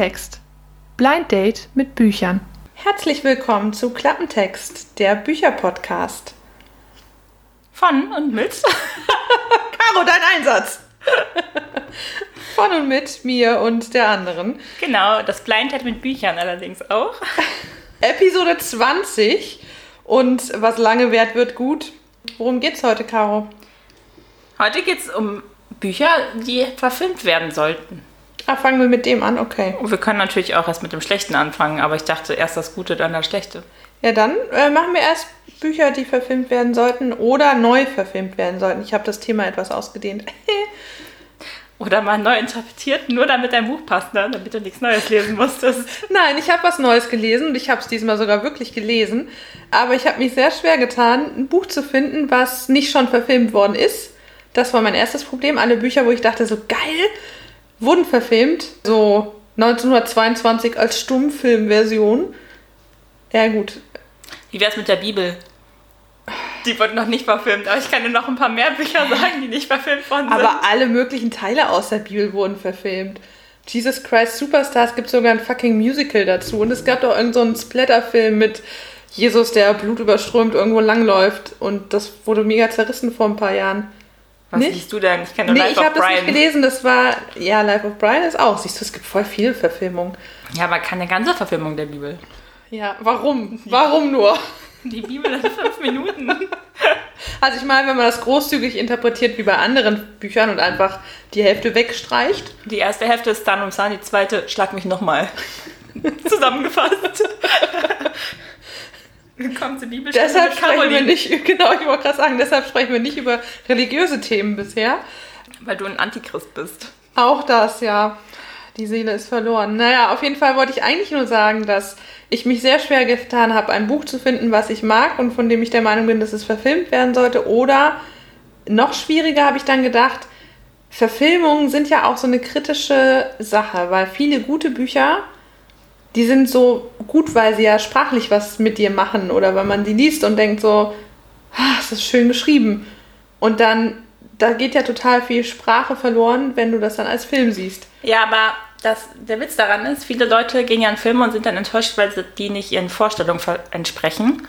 Klappentext. Blind Date mit Büchern. Herzlich willkommen zu Klappentext, der Bücherpodcast. Von und mit Caro, dein Einsatz. Von und mit mir und der anderen. Genau, das Blind Date mit Büchern allerdings auch. Episode 20 und was lange währt, wird gut. Worum geht's heute, Caro? Heute geht es um Bücher, die verfilmt werden sollten. Ah, fangen wir mit dem an, okay. Wir können natürlich auch erst mit dem Schlechten anfangen, aber ich dachte erst das Gute, dann das Schlechte. Ja, dann äh, machen wir erst Bücher, die verfilmt werden sollten oder neu verfilmt werden sollten. Ich habe das Thema etwas ausgedehnt. Oder mal neu interpretiert, nur damit dein Buch passt, ne? damit du nichts Neues lesen musstest. Nein, ich habe was Neues gelesen und ich habe es diesmal sogar wirklich gelesen. Aber ich habe mich sehr schwer getan, ein Buch zu finden, was nicht schon verfilmt worden ist. Das war mein erstes Problem. Alle Bücher, wo ich dachte, so geil, wurden verfilmt. So 1922 als Stummfilmversion. Ja, gut. Wie wär's mit der Bibel? Die wurde noch nicht verfilmt, aber ich kann dir noch ein paar mehr Bücher sagen, die nicht verfilmt worden sind. Aber alle möglichen Teile aus der Bibel wurden verfilmt. Jesus Christ Superstar, es gibt sogar ein fucking Musical dazu. Und es gab doch irgendeinen so Splatterfilm mit Jesus, der blutüberströmt irgendwo langläuft. Und das wurde mega zerrissen vor ein paar Jahren. Was nicht? liest du denn? Ich kenne Nee, Life ich habe das nicht gelesen. Das war, ja, Life of Brian ist auch. Siehst du, es gibt voll viele Verfilmungen. Ja, aber keine ganze Verfilmung der Bibel. Ja, warum? Warum nur? Die Bibel in fünf Minuten. Also ich meine, wenn man das großzügig interpretiert wie bei anderen Büchern und einfach die Hälfte wegstreicht. Die erste Hälfte ist Stan und San, die zweite Schlag mich nochmal. Zusammengefasst. Willkommen zur Bibel. Deshalb sprechen wir nicht, genau, ich wollte gerade sagen, deshalb sprechen wir nicht über religiöse Themen bisher. Weil du ein Antichrist bist. Auch das, ja. Die Seele ist verloren. Naja, auf jeden Fall wollte ich eigentlich nur sagen, dass ich mich sehr schwer getan habe, ein Buch zu finden, was ich mag und von dem ich der Meinung bin, dass es verfilmt werden sollte. Oder noch schwieriger habe ich dann gedacht, Verfilmungen sind ja auch so eine kritische Sache, weil viele gute Bücher, die sind so gut, weil sie ja sprachlich was mit dir machen oder weil man die liest und denkt so, ah, es ist schön geschrieben. Und dann, da geht ja total viel Sprache verloren, wenn du das dann als Film siehst. Ja, aber das, der Witz daran ist, viele Leute gehen ja in Filme und sind dann enttäuscht, weil die nicht ihren Vorstellungen entsprechen.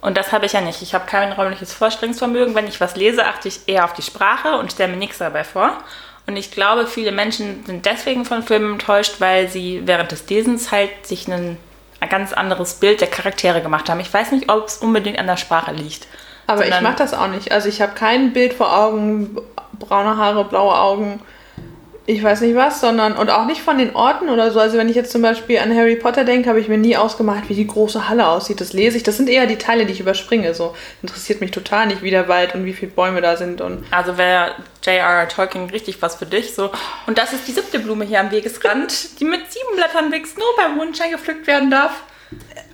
Und das habe ich ja nicht. Ich habe kein räumliches Vorstellungsvermögen. Wenn ich was lese, achte ich eher auf die Sprache und stelle mir nichts dabei vor. Und ich glaube, viele Menschen sind deswegen von Filmen enttäuscht, weil sie während des Lesens halt sich ein, ein ganz anderes Bild der Charaktere gemacht haben. Ich weiß nicht, ob es unbedingt an der Sprache liegt. Aber ich mache das auch nicht. Also ich habe kein Bild vor Augen, braune Haare, blaue Augen, ich weiß nicht was, sondern und auch nicht von den Orten oder so. Also wenn ich jetzt zum Beispiel an Harry Potter denke, habe ich mir nie ausgemalt, wie die große Halle aussieht. Das lese ich. Das sind eher die Teile, die ich überspringe. So interessiert mich total nicht, wie der Wald und wie viele Bäume da sind und Also wäre J.R.R. Tolkien richtig was für dich. So. Und das ist die siebte Blume hier am Wegesrand, die mit sieben Blättern wächst, nur beim Mondschein gepflückt werden darf.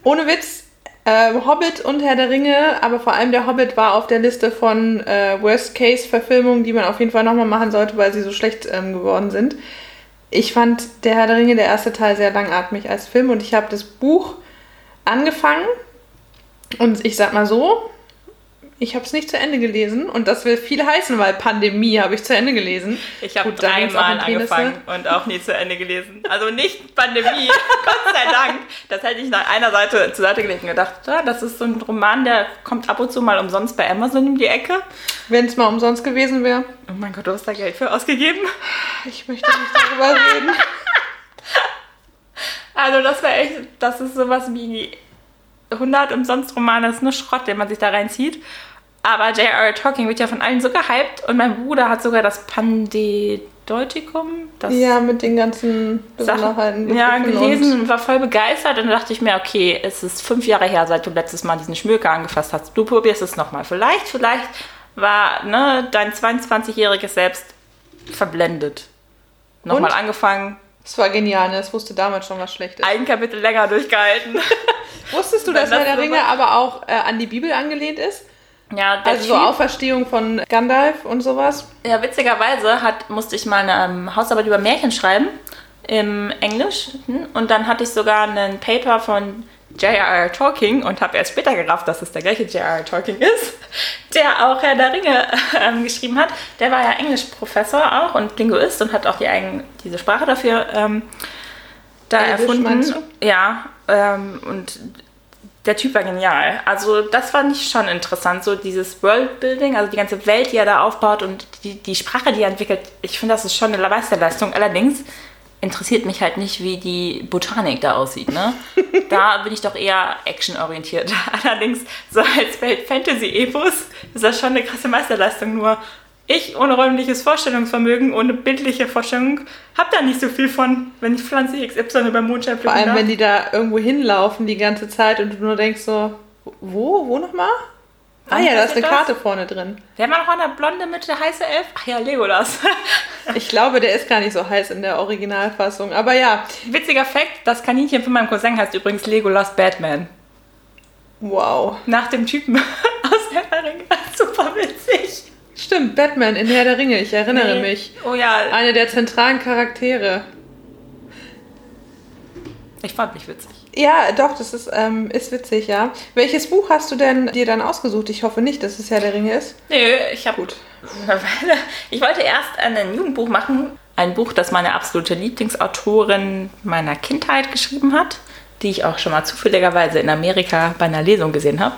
ohne Witz. Äh, Hobbit und Herr der Ringe, aber vor allem der Hobbit war auf der Liste von äh, Worst-Case-Verfilmungen, die man auf jeden Fall nochmal machen sollte, weil sie so schlecht ähm, geworden sind. Ich fand der Herr der Ringe, der erste Teil, sehr langatmig als Film und ich habe das Buch angefangen und ich sag mal so, ich habe es nicht zu Ende gelesen und das will viel heißen, weil Pandemie habe ich zu Ende gelesen. Ich habe dreimal angefangen und auch nie zu Ende gelesen. Also nicht Pandemie, Gott sei Dank. Das hätte ich nach einer Seite zur Seite gelegt und gedacht, ja, das ist so ein Roman, der kommt ab und zu mal umsonst bei Amazon um die Ecke. Wenn es mal umsonst gewesen wäre. Oh mein Gott, du hast da Geld für ausgegeben. Ich möchte nicht darüber reden. Also das wäre echt, das ist sowas wie 100 umsonst Romane, das ist nur Schrott, den man sich da reinzieht. Aber J.R.R. Tolkien wird ja von allen so gehypt und mein Bruder hat sogar das Pandeutikum, das Ja, mit den ganzen Sachen ja, gelesen und- war voll begeistert. Und dann dachte ich mir, okay, es ist fünf Jahre her, seit du letztes Mal diesen Schmöker angefasst hast. Du probierst es nochmal. Vielleicht, vielleicht war ne, dein 22-jähriges Selbst verblendet. Nochmal Und? angefangen, Es war genial, ne? Es wusste damals schon was Schlechtes. ein Kapitel länger durchgehalten. Wusstest du, dass das Herr der Ringe aber auch äh, an die Bibel angelehnt ist? Ja, Also so Typ- Auferstehung von Gandalf und sowas? Ja, witzigerweise hat, musste ich mal eine ähm, Hausarbeit über Märchen schreiben im Englischen und dann hatte ich sogar einen Paper von J.R.R. Tolkien und habe erst später gerafft, dass es der gleiche J.R.R. Tolkien ist, der auch Herr der Ringe ähm, geschrieben hat. Der war ja Englischprofessor auch und Linguist und hat auch die eigen, diese Sprache dafür ähm, da Elvish, erfunden. Ja, ähm, und der Typ war genial. Also das fand ich schon interessant, so dieses Worldbuilding, also die ganze Welt, die er da aufbaut und die, die Sprache, die er entwickelt. Ich finde, das ist schon eine Meisterleistung. Allerdings interessiert mich halt nicht, wie die Botanik da aussieht. Ne? da bin ich doch eher actionorientiert. Allerdings, so als Welt-Fantasy-Epos ist das schon eine krasse Meisterleistung. Nur ich ohne räumliches Vorstellungsvermögen, ohne bildliche Vorstellung, habe da nicht so viel von, wenn ich Pflanze XY über Mondschein Vor allem, wenn die da irgendwo hinlaufen die ganze Zeit und du nur denkst so, wo, wo nochmal? Ah ja, da ist eine das? Karte vorne drin. Wer war noch der Blonde mit der heiße Elf? Ach ja, Legolas. Ich glaube, der ist gar nicht so heiß in der Originalfassung. Aber ja, Witziger Fakt, das Kaninchen von meinem Cousin heißt übrigens Legolas Batman. wow. Nach dem Typen aus der Ringe. Super witzig. Stimmt, Batman in Herr der Ringe, ich erinnere Nee. mich. Oh ja, Eine der zentralen Charaktere. ich fand mich witzig. Ja, doch, das ist, ähm, ist witzig, ja. Welches Buch hast du denn dir dann ausgesucht? Ich hoffe nicht, dass es Herr der Ringe ist. Nö, ich habe gut. Ich wollte erst ein Jugendbuch machen. Ein Buch, das meine absolute Lieblingsautorin meiner Kindheit geschrieben hat, die ich auch schon mal zufälligerweise in Amerika bei einer Lesung gesehen habe.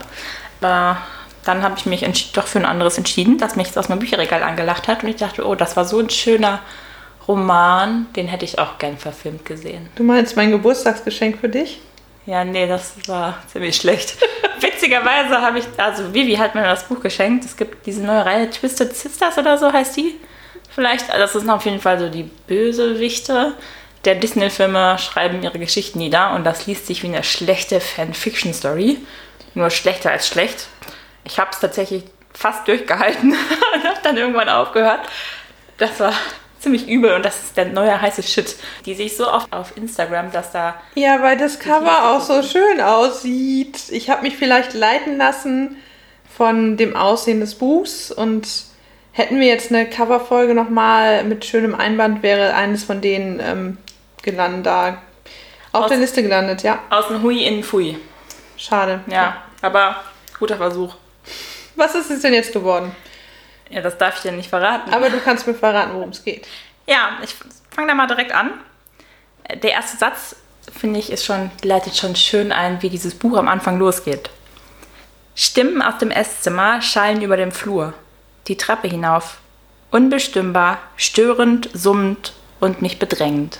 Aber dann habe ich mich doch für ein anderes entschieden, das mich aus meinem Bücherregal angelacht hat. Und ich dachte, oh, das war so ein schöner Roman, den hätte ich auch gern verfilmt gesehen. Du meinst mein Geburtstagsgeschenk für dich? Ja, nee, das war ziemlich schlecht. Witzigerweise habe ich, also Vivi hat mir das Buch geschenkt. Es gibt diese neue Reihe Twisted Sisters oder so heißt die. Vielleicht, also das sind auf jeden Fall so die Bösewichte der Disney-Filme schreiben ihre Geschichten nieder und das liest sich wie eine schlechte Fan-Fiction-Story. Nur schlechter als schlecht. Ich habe es tatsächlich fast durchgehalten und habe dann irgendwann aufgehört. Das war ziemlich übel und das ist der neue heiße Shit. Die sehe ich so oft auf Instagram, dass da Ja, weil das Cover auch so schön aussieht. Ich habe mich vielleicht leiten lassen von dem Aussehen des Buchs und hätten wir jetzt eine Coverfolge nochmal mit schönem Einband, wäre eines von denen ähm, gelandet, da auf Aus- der Liste gelandet, ja. aus dem Hui in Fui. Schade. Ja, aber guter Versuch. Was ist es denn jetzt geworden? Ja, das darf ich dir nicht verraten. Aber du kannst mir verraten, worum es geht. Ja, ich fange da mal direkt an. Der erste Satz, finde ich, ist schon, leitet schon schön ein, wie dieses Buch am Anfang losgeht. Stimmen aus dem Esszimmer schallen über dem Flur, die Treppe hinauf. Unbestimmbar, störend, summend und mich bedrängend.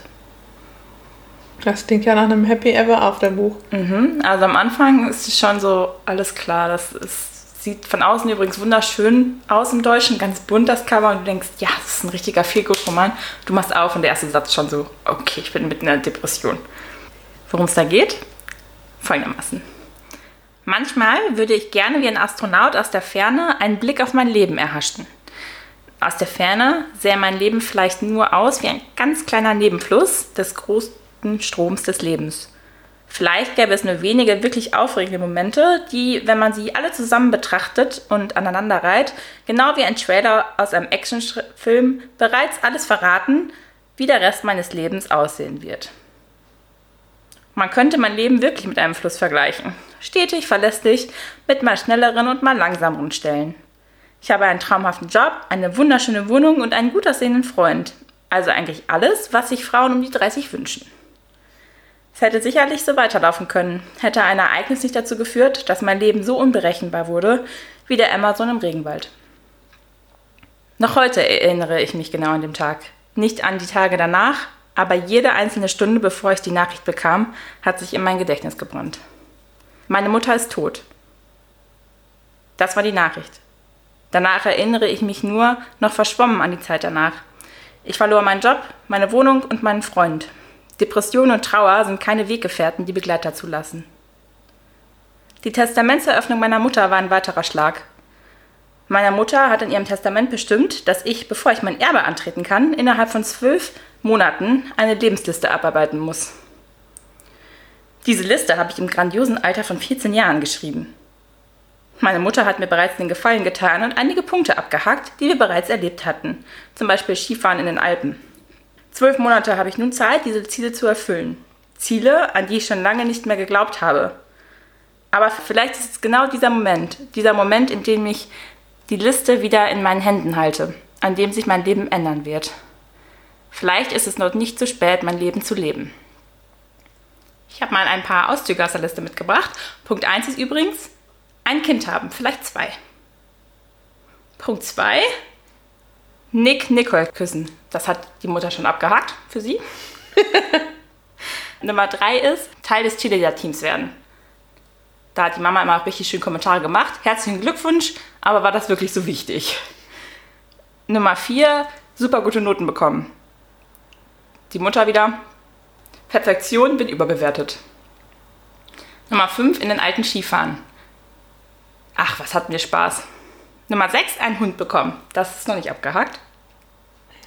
Das klingt ja nach einem Happy Ever After Buch. Mhm. Also am Anfang ist es schon so alles klar. Das ist, sieht von außen übrigens wunderschön aus im Deutschen, ganz bunt das Cover und du denkst, ja, das ist ein richtiger Feelgood-Roman. Du machst auf und der erste Satz schon so, okay, ich bin mitten in einer Depression. Worum es da geht? Folgendermaßen. Manchmal würde ich gerne wie ein Astronaut aus der Ferne einen Blick auf mein Leben erhaschen. Aus der Ferne sähe mein Leben vielleicht nur aus wie ein ganz kleiner Nebenfluss des großen Stroms des Lebens. Vielleicht gäbe es nur wenige wirklich aufregende Momente, die, wenn man sie alle zusammen betrachtet und aneinander reiht, genau wie ein Trailer aus einem Actionfilm bereits alles verraten, wie der Rest meines Lebens aussehen wird. Man könnte mein Leben wirklich mit einem Fluss vergleichen. Stetig, verlässlich, mit mal schnelleren und mal langsameren Stellen. Ich habe einen traumhaften Job, eine wunderschöne Wohnung und einen gut aussehenden Freund. Also eigentlich alles, was sich Frauen um die 30 wünschen. Hätte sicherlich so weiterlaufen können, hätte ein Ereignis nicht dazu geführt, dass mein Leben so unberechenbar wurde wie der Amazon im Regenwald. Noch heute erinnere ich mich genau an den Tag. Nicht an die Tage danach, aber jede einzelne Stunde, bevor ich die Nachricht bekam, hat sich in mein Gedächtnis gebrannt. Meine Mutter ist tot. Das war die Nachricht. Danach erinnere ich mich nur noch verschwommen an die Zeit danach. Ich verlor meinen Job, meine Wohnung und meinen Freund. Depression und Trauer sind keine Weggefährten, die Begleiter zulassen. Die Testamentseröffnung meiner Mutter war ein weiterer Schlag. Meine Mutter hat in ihrem Testament bestimmt, dass ich, bevor ich mein Erbe antreten kann, innerhalb von zwölf Monaten eine Lebensliste abarbeiten muss. Diese Liste habe ich im grandiosen Alter von 14 Jahren geschrieben. Meine Mutter hat mir bereits den Gefallen getan und einige Punkte abgehakt, die wir bereits erlebt hatten, zum Beispiel Skifahren in den Alpen. Zwölf Monate habe ich nun Zeit, diese Ziele zu erfüllen. Ziele, an die ich schon lange nicht mehr geglaubt habe. Aber vielleicht ist es genau dieser Moment, dieser Moment, in dem ich die Liste wieder in meinen Händen halte, an dem sich mein Leben ändern wird. Vielleicht ist es noch nicht zu spät, mein Leben zu leben. Ich habe mal ein paar Auszüge aus der Liste mitgebracht. Punkt 1 ist übrigens, ein Kind haben, vielleicht zwei. Punkt 2, Nick Nicole küssen. Das hat die Mutter schon abgehakt für sie. Nummer 3 ist, Teil des Cheerleader-Teams werden. Da hat die Mama immer auch richtig schön Kommentare gemacht. Herzlichen Glückwunsch, aber war das wirklich so wichtig? Nummer 4, super gute Noten bekommen. Die Mutter wieder, Perfektion wird überbewertet. Nummer 5, in den alten Skifahren. Ach, was hatten wir Spaß. Nummer 6, einen Hund bekommen. Das ist noch nicht abgehakt.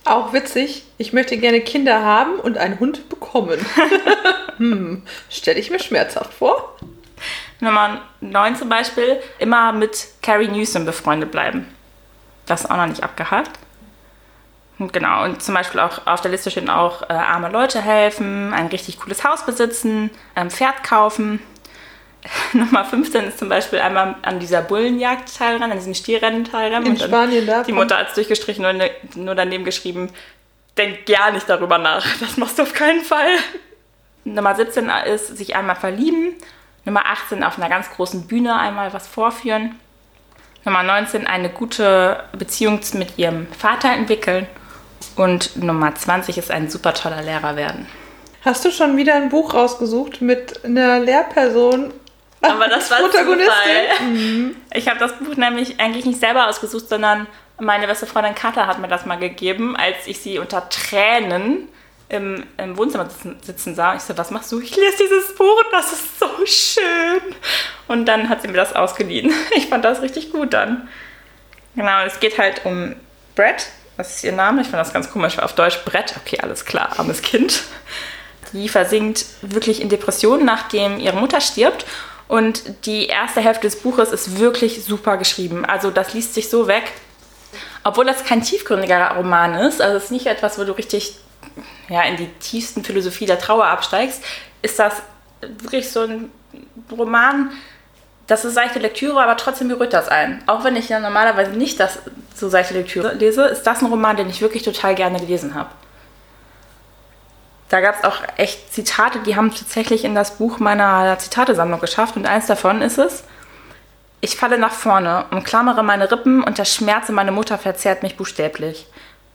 Auch witzig, ich möchte gerne Kinder haben und einen Hund bekommen. hm, stelle ich mir schmerzhaft vor. Nummer 9 zum Beispiel, immer mit Carrie Newsom befreundet bleiben. Das ist auch noch nicht abgehakt. Und genau, und zum Beispiel auch auf der Liste stehen auch äh, arme Leute helfen, ein richtig cooles Haus besitzen, ein Pferd kaufen. Nummer 15 ist zum Beispiel einmal an dieser Bullenjagd teilnehmen, an diesem Stierrennen teilnehmen. In Spanien da. Die Mutter hat es durchgestrichen und nur daneben geschrieben, denk gar nicht darüber nach. Das machst du auf keinen Fall. Nummer 17 ist sich einmal verlieben. Nummer 18 auf einer ganz großen Bühne einmal was vorführen. Nummer 19 eine gute Beziehung mit ihrem Vater entwickeln. Und Nummer 20 ist ein super toller Lehrer werden. Hast du schon wieder ein Buch rausgesucht mit einer Lehrperson? Aber das war Protagonistin. Mhm. Ich habe das Buch nämlich eigentlich nicht selber ausgesucht, sondern meine beste Freundin Katha hat mir das mal gegeben, als ich sie unter Tränen im, im Wohnzimmer sitzen, sitzen, sah. Ich so, was machst du? Ich lese dieses Buch und das ist so schön. Und dann hat sie mir das ausgeliehen. Ich fand das richtig gut dann. Genau, es geht halt um Brett. Was ist ihr Name? Ich fand das ganz komisch. Auf Deutsch Brett. Okay, alles klar, armes Kind. Die versinkt wirklich in Depressionen, nachdem ihre Mutter stirbt. Und die erste Hälfte des Buches ist wirklich super geschrieben. Also das liest sich so weg. Obwohl das kein tiefgründiger Roman ist, also es ist nicht etwas, wo du richtig ja, in die tiefsten Philosophie der Trauer absteigst, ist das wirklich so ein Roman, das ist seichte Lektüre, aber trotzdem berührt das ein. Auch wenn ich ja normalerweise nicht das so seichte Lektüre lese, ist das ein Roman, den ich wirklich total gerne gelesen habe. Da gab es auch echt Zitate, die haben tatsächlich in das Buch meiner Zitatesammlung geschafft. Und eins davon ist es, ich falle nach vorne, umklammere meine Rippen und der Schmerz in meiner Mutter verzehrt mich buchstäblich.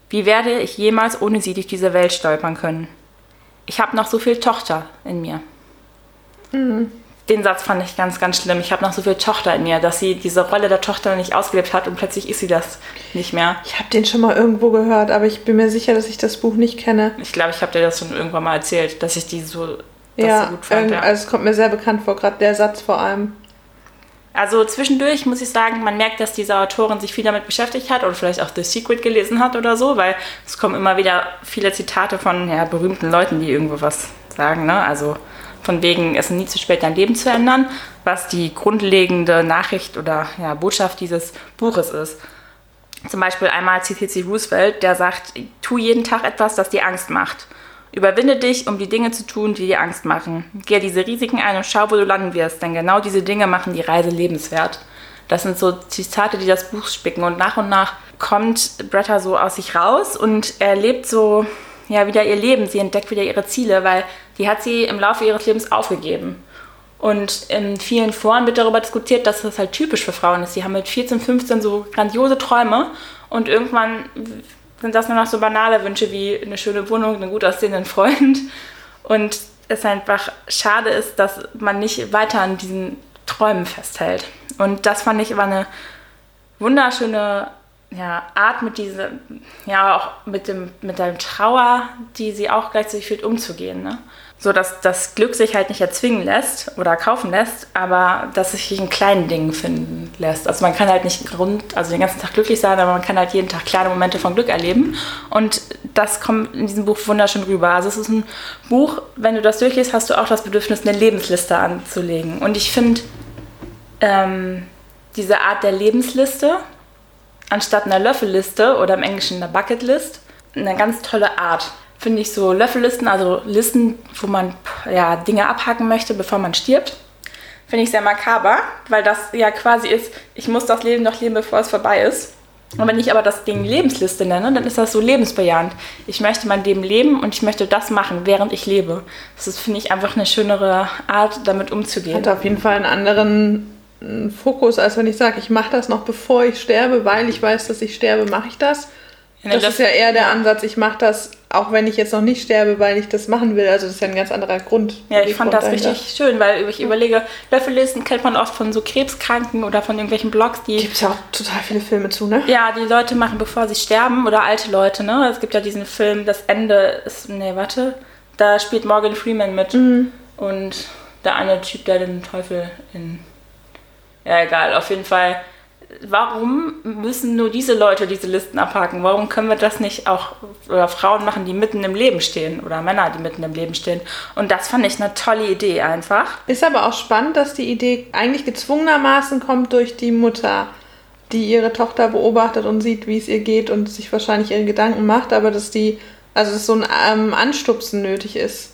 Wie werde ich jemals ohne sie durch diese Welt stolpern können? Ich habe noch so viel Tochter in mir. Mhm. Den Satz fand ich ganz, ganz schlimm. Ich habe noch so viel Tochter in mir, dass sie diese Rolle der Tochter nicht ausgelebt hat und plötzlich ist sie das nicht mehr. Ich habe den schon mal irgendwo gehört, aber ich bin mir sicher, dass ich das Buch nicht kenne. Ich glaube, ich habe dir das schon irgendwann mal erzählt, dass ich die so, ja, so gut fand. Ja, also es kommt mir sehr bekannt vor, gerade der Satz vor allem. Also zwischendurch muss ich sagen, man merkt, dass diese Autorin sich viel damit beschäftigt hat oder vielleicht auch The Secret gelesen hat oder so, weil es kommen immer wieder viele Zitate von ja, berühmten Leuten, die irgendwo was sagen. Ne? Also von wegen, es ist nie zu spät, dein Leben zu ändern, was die grundlegende Nachricht oder ja, Botschaft dieses Buches ist. Zum Beispiel einmal zitiert sie Roosevelt, der sagt, tu jeden Tag etwas, das dir Angst macht. Überwinde dich, um die Dinge zu tun, die dir Angst machen. Geh diese Risiken ein und schau, wo du landen wirst, denn genau diese Dinge machen die Reise lebenswert. Das sind so Zitate, die das Buch spicken und nach und nach kommt Bretta so aus sich raus und er lebt so ja wieder ihr Leben. Sie entdeckt wieder ihre Ziele, weil die hat sie im Laufe ihres Lebens aufgegeben. Und in vielen Foren wird darüber diskutiert, dass das halt typisch für Frauen ist. Sie haben mit 14, 15 so grandiose Träume und irgendwann sind das nur noch so banale Wünsche wie eine schöne Wohnung, einen gut aussehenden Freund. Und es einfach schade ist, dass man nicht weiter an diesen Träumen festhält. Und das fand ich war eine wunderschöne ja, Art mit dieser, ja, auch mit dem, mit der Trauer, die sie auch gleichzeitig fühlt, umzugehen. Ne? so dass das Glück sich halt nicht erzwingen lässt oder kaufen lässt, aber dass es sich in kleinen Dingen finden lässt. Also man kann halt nicht rund, also den ganzen Tag glücklich sein, aber man kann halt jeden Tag kleine Momente von Glück erleben. Und das kommt in diesem Buch wunderschön rüber. Also es ist ein Buch, wenn du das durchliest, hast du auch das Bedürfnis, eine Lebensliste anzulegen. Und ich finde ähm, diese Art der Lebensliste, anstatt einer Löffelliste oder im Englischen einer Bucketlist, eine ganz tolle Art finde ich so Löffellisten, also Listen, wo man ja, Dinge abhaken möchte, bevor man stirbt. Finde ich sehr makaber, weil das ja quasi ist, ich muss das Leben noch leben, bevor es vorbei ist. Und wenn ich aber das Ding Lebensliste nenne, dann ist das so lebensbejahend. Ich möchte mein Leben leben und ich möchte das machen, während ich lebe. Das finde ich, einfach eine schönere Art, damit umzugehen. Hat auf jeden Fall einen anderen Fokus, als wenn ich sage, ich mache das noch bevor ich sterbe, weil ich weiß, dass ich sterbe, mache ich das. Ja, Das das- ist ja eher der Ansatz, ich mache das, auch wenn ich jetzt noch nicht sterbe, weil ich das machen will. Also das ist ja ein ganz anderer Grund. Ja, ich fand das Beweggrund dahinter. richtig schön, weil ich überlege, Löffellisten kennt man oft von so Krebskranken oder von irgendwelchen Blogs, die Gibt ja auch total viele Filme zu, ne? ja, die Leute machen, bevor sie sterben oder alte Leute, ne? Es gibt ja diesen Film, das Ende ist, nee, warte, da spielt Morgan Freeman mit und der eine Typ, der den Teufel in, ja, egal, auf jeden Fall. Warum müssen nur diese Leute diese Listen abhaken? Warum können wir das nicht auch oder Frauen machen, die mitten im Leben stehen oder Männer, die mitten im Leben stehen? Und das fand ich eine tolle Idee einfach. Ist aber auch spannend, dass die Idee eigentlich gezwungenermaßen kommt durch die Mutter, die ihre Tochter beobachtet und sieht, wie es ihr geht und sich wahrscheinlich ihre Gedanken macht, aber dass die, also dass so ein ähm, Anstupsen nötig ist.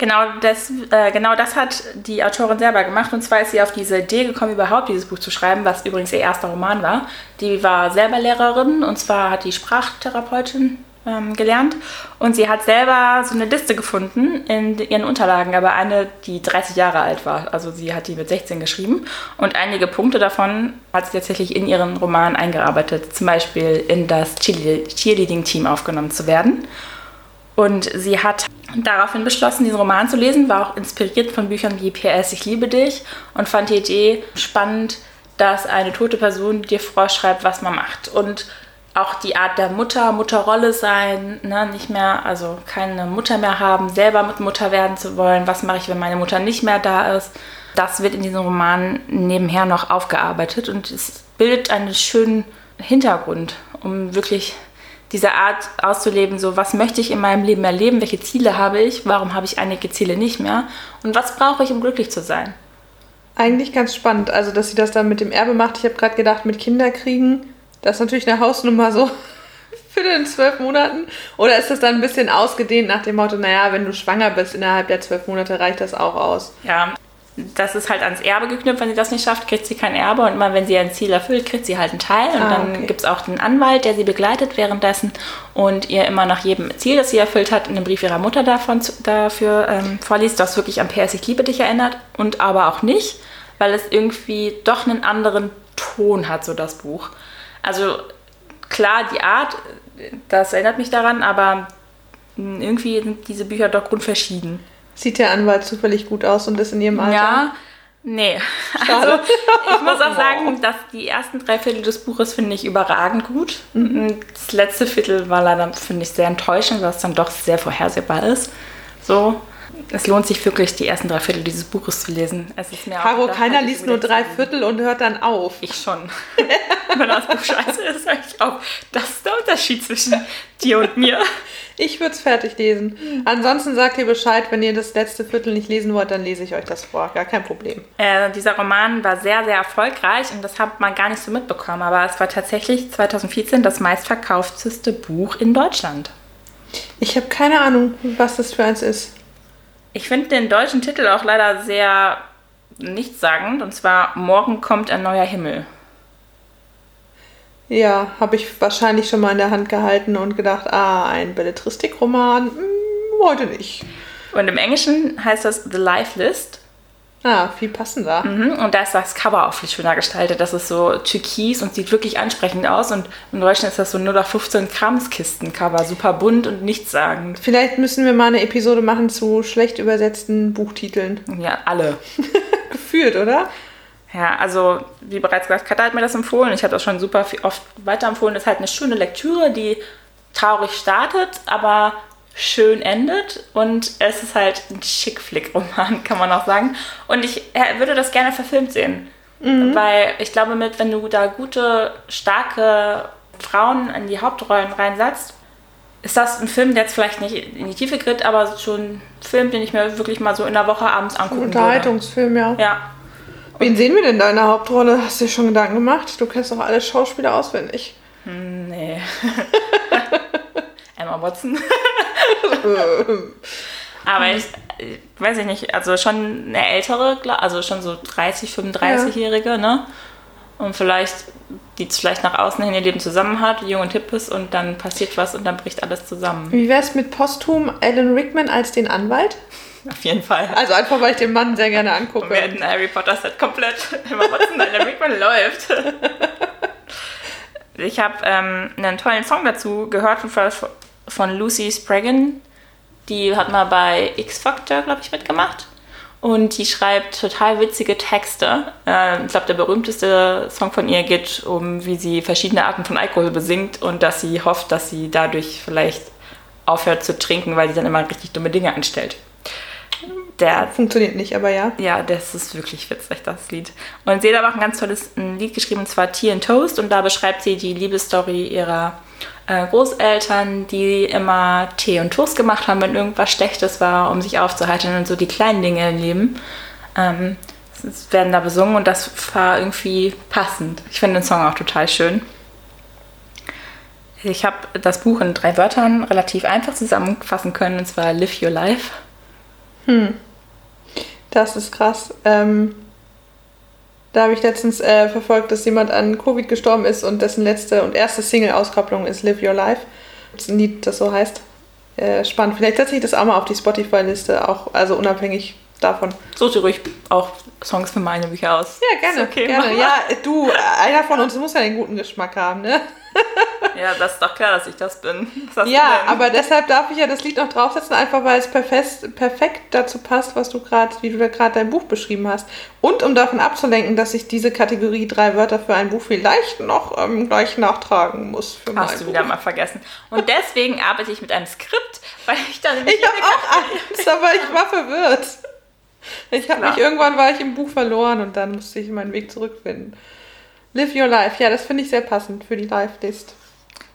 Genau das, äh, genau das hat die Autorin selber gemacht. Und zwar ist sie auf diese Idee gekommen, überhaupt dieses Buch zu schreiben, was übrigens ihr erster Roman war. Die war selber Lehrerin und zwar hat die Sprachtherapeutin ähm, gelernt. Und sie hat selber so eine Liste gefunden in ihren Unterlagen, aber eine, die 30 Jahre alt war. Also sie hat die mit 16 geschrieben. Und einige Punkte davon hat sie tatsächlich in ihren Roman eingearbeitet. Zum Beispiel in das Cheerle- Cheerleading-Team aufgenommen zu werden. Und sie hat daraufhin beschlossen, diesen Roman zu lesen, war auch inspiriert von Büchern wie PS, ich liebe dich und fand die Idee spannend, dass eine tote Person dir vorschreibt, was man macht. Und auch die Art der Mutter, Mutterrolle sein, ne, nicht mehr, also keine Mutter mehr haben, selber mit Mutter werden zu wollen, was mache ich, wenn meine Mutter nicht mehr da ist. Das wird in diesem Roman nebenher noch aufgearbeitet und es bildet einen schönen Hintergrund, um wirklich diese Art auszuleben, so was möchte ich in meinem Leben erleben, welche Ziele habe ich, warum habe ich einige Ziele nicht mehr und was brauche ich, um glücklich zu sein. Eigentlich ganz spannend, also dass sie das dann mit dem Erbe macht. Ich habe gerade gedacht, mit Kinderkriegen, das ist natürlich eine Hausnummer so für den zwölf Monaten. Oder ist das dann ein bisschen ausgedehnt nach dem Motto, naja, wenn du schwanger bist innerhalb der zwölf Monate, reicht das auch aus. Ja, das ist halt ans Erbe geknüpft. Wenn sie das nicht schafft, kriegt sie kein Erbe. Und immer wenn sie ein Ziel erfüllt, kriegt sie halt einen Teil. Und Ah, dann okay. gibt es auch den Anwalt, der sie begleitet währenddessen und ihr immer nach jedem Ziel, das sie erfüllt hat, einen Brief ihrer Mutter davon, dafür ähm, vorliest, das wirklich an PS Ich liebe dich erinnert. Und aber auch nicht, weil es irgendwie doch einen anderen Ton hat, so das Buch. Also klar, die Art, das erinnert mich daran, aber irgendwie sind diese Bücher doch grundverschieden. Sieht der Anwalt zufällig gut aus und ist in ihrem Alter? Ja, nee. Also, ich muss auch sagen, dass die ersten drei Viertel des Buches finde ich überragend gut. Das letzte Viertel war leider, finde ich, sehr enttäuschend, weil es dann doch sehr vorhersehbar ist. So. Es lohnt sich wirklich, die ersten drei Viertel dieses Buches zu lesen. Es ist mir Caro, keiner liest nur drei Viertel und hört dann auf. Ich schon. Wenn das Buch scheiße ist, sage ich auch. Das ist der Unterschied zwischen dir und mir. Ich würde es fertig lesen. Ansonsten sagt ihr Bescheid, wenn ihr das letzte Viertel nicht lesen wollt, dann lese ich euch das vor. Gar kein Problem. Äh, dieser Roman war sehr, sehr erfolgreich und das hat man gar nicht so mitbekommen. Aber es war tatsächlich 2014 das meistverkaufteste Buch in Deutschland. Ich habe keine Ahnung, was das für eins ist. Ich finde den deutschen Titel auch leider sehr nichtssagend. Und zwar Morgen kommt ein neuer Himmel. Ja, habe ich wahrscheinlich schon mal in der Hand gehalten und gedacht, ah, ein Belletristikroman, hm, heute nicht. Und im Englischen heißt das The Life List. Ah, viel passender. Mhm, Und da ist das Cover auch viel schöner gestaltet. Das ist so türkis und sieht wirklich ansprechend aus. Und im Deutschen ist das so 0 auf 15 Kramskisten-Cover. Super bunt und nichtssagend. Vielleicht müssen wir mal eine Episode machen zu schlecht übersetzten Buchtiteln. Ja, alle. Gefühlt, oder? Ja, also wie bereits gesagt, Katha hat mir das empfohlen. Ich habe das schon super oft weiterempfohlen. Das ist halt eine schöne Lektüre, die traurig startet, aber schön endet. Und es ist halt ein Schick-Flick-Roman, kann man auch sagen. Und ich äh, würde das gerne verfilmt sehen. Weil ich glaube, mit, wenn du da gute, starke Frauen in die Hauptrollen reinsetzt, ist das ein Film, der jetzt vielleicht nicht in die Tiefe geht, aber schon ein Film, den ich mir wirklich mal so in der Woche abends angucken würde. Unterhaltungsfilm, ja. Ja, Wen sehen wir denn da in der Hauptrolle? Hast du dir schon Gedanken gemacht? Du kennst doch alle Schauspieler auswendig. Nee. Emma Watson. Aber ich äh, weiß ich nicht, also schon eine ältere, also schon so 30, 35-Jährige, ne? Und vielleicht die vielleicht nach außen hin ihr Leben zusammen hat, jung und hip ist und dann passiert was und dann bricht alles zusammen. Wie wär's mit posthum Alan Rickman als den Anwalt? Auf jeden Fall. Also einfach, weil ich den Mann sehr gerne angucke. Und wir hätten Harry Potter Set komplett. Emma Watson, Alan Rickman läuft. Ich habe ähm, einen tollen Song dazu gehört von, von Lucy Spraggan. Die hat mal bei X Factor, glaube ich, mitgemacht. Und die schreibt total witzige Texte. Äh, ich glaube, der berühmteste Song von ihr geht um, wie sie verschiedene Arten von Alkohol besingt und dass sie hofft, dass sie dadurch vielleicht aufhört zu trinken, weil sie dann immer richtig dumme Dinge anstellt. Der funktioniert nicht, aber ja. Ja, das ist wirklich witzig, das Lied. Und sie hat aber auch ein ganz tolles ein Lied geschrieben, und zwar Tea and Toast. Und da beschreibt sie die Liebesstory ihrer äh, Großeltern, die immer Tee und Toast gemacht haben, wenn irgendwas Schlechtes war, um sich aufzuhalten und so die kleinen Dinge im Leben. Ähm, werden da besungen und das war irgendwie passend. Ich finde den Song auch total schön. Ich habe das Buch in drei Wörtern relativ einfach zusammenfassen können, und zwar Live Your Life. Hm. Das ist krass. Ähm, da habe ich letztens äh, verfolgt, dass jemand an Covid gestorben ist und dessen letzte und erste Single-Auskopplung ist Live Your Life. Das ist ein Lied, das so heißt. Äh, spannend. Vielleicht setze ich das auch mal auf die Spotify-Liste, auch also unabhängig davon. Such dir ruhig auch Songs für meine Bücher aus. Ja, gerne. okay, gerne. Ja, du, einer von uns muss ja den guten Geschmack haben, ne? Ja, das ist doch klar, dass ich das bin. Ja, aber deshalb darf ich ja das Lied noch draufsetzen, einfach weil es perfekt, perfekt dazu passt, was du gerade, wie du da gerade dein Buch beschrieben hast. Und um davon abzulenken, dass ich diese Kategorie drei Wörter für ein Buch vielleicht noch ähm, gleich nachtragen muss. Für hast du Buch. wieder mal vergessen. Und deswegen arbeite ich mit einem Skript, weil ich dann Ich habe auch Angst, aber ich war verwirrt. Ich habe mich irgendwann war ich im Buch verloren und dann musste ich meinen Weg zurückfinden. Live Your Life, ja, das finde ich sehr passend für die Live-List.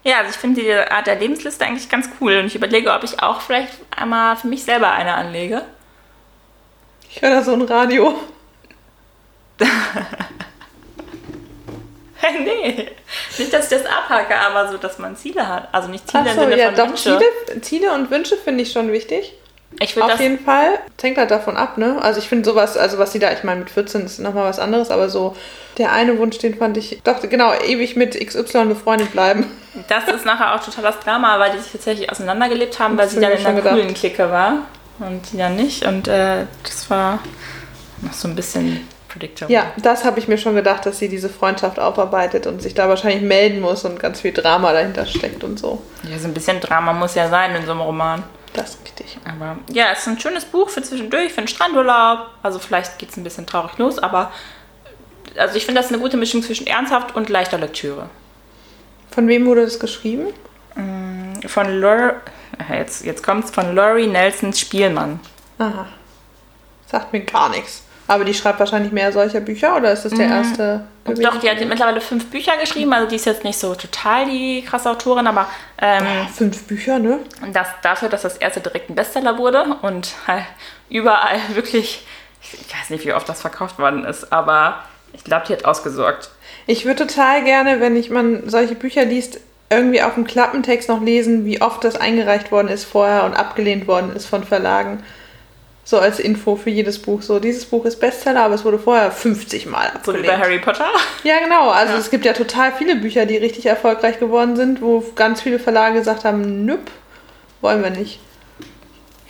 Ja, also ich finde die Art der Lebensliste eigentlich ganz cool und ich überlege, ob ich auch vielleicht einmal für mich selber eine anlege. Ich höre da so ein Radio. nee, nicht, dass ich das abhacke, aber so, dass man Ziele hat. Also nicht Ziele Ach so, im Sinne ja, von doch, Wünsche. Ziele, Ziele und Wünsche finde ich schon wichtig. Auf jeden Fall. Das hängt halt davon ab, ne? Also ich finde sowas, also was sie da, ich meine, mit 14 ist nochmal was anderes, aber so der eine Wunsch, den fand ich, doch, genau, ewig mit XY befreundet bleiben. Das ist nachher auch total das Drama, weil die sich tatsächlich auseinandergelebt haben, weil sie dann in einer gedacht. coolen Clique war und die dann nicht. Und äh, das war noch so ein bisschen predictable. Ja, das habe ich mir schon gedacht, dass sie diese Freundschaft aufarbeitet und sich da wahrscheinlich melden muss und ganz viel Drama dahinter steckt und so. Ja, so ein bisschen Drama muss ja sein in so einem Roman. Das ist richtig. Aber ja, es ist ein schönes Buch für zwischendurch, für einen Strandurlaub. Also vielleicht geht es ein bisschen traurig los, aber also ich finde das eine gute Mischung zwischen ernsthaft und leichter Lektüre. Von wem wurde das geschrieben? Mm, von Lor jetzt, jetzt kommt es von Laurie Nelsons Spielmann. Aha. Sagt mir gar nichts. Aber die schreibt wahrscheinlich mehr solcher Bücher oder ist das der mhm. erste? Gewesen? Doch, die hat mittlerweile fünf Bücher geschrieben, also die ist jetzt nicht so total die krasse Autorin, aber. Ähm, oh, fünf Bücher, ne? Das, dafür, dass das erste direkt ein Bestseller wurde und halt überall wirklich, ich weiß nicht, wie oft das verkauft worden ist, aber ich glaube, die hat ausgesorgt. Ich würde total gerne, wenn ich man solche Bücher liest, irgendwie auf dem Klappentext noch lesen, wie oft das eingereicht worden ist vorher und abgelehnt worden ist von Verlagen. So als Info für jedes Buch. So, dieses Buch ist Bestseller, aber es wurde vorher 50 Mal abgelehnt. So wie bei Harry Potter? Ja, genau. Also ja. es gibt ja total viele Bücher, die richtig erfolgreich geworden sind, wo ganz viele Verlage gesagt haben, nüpp, wollen wir nicht.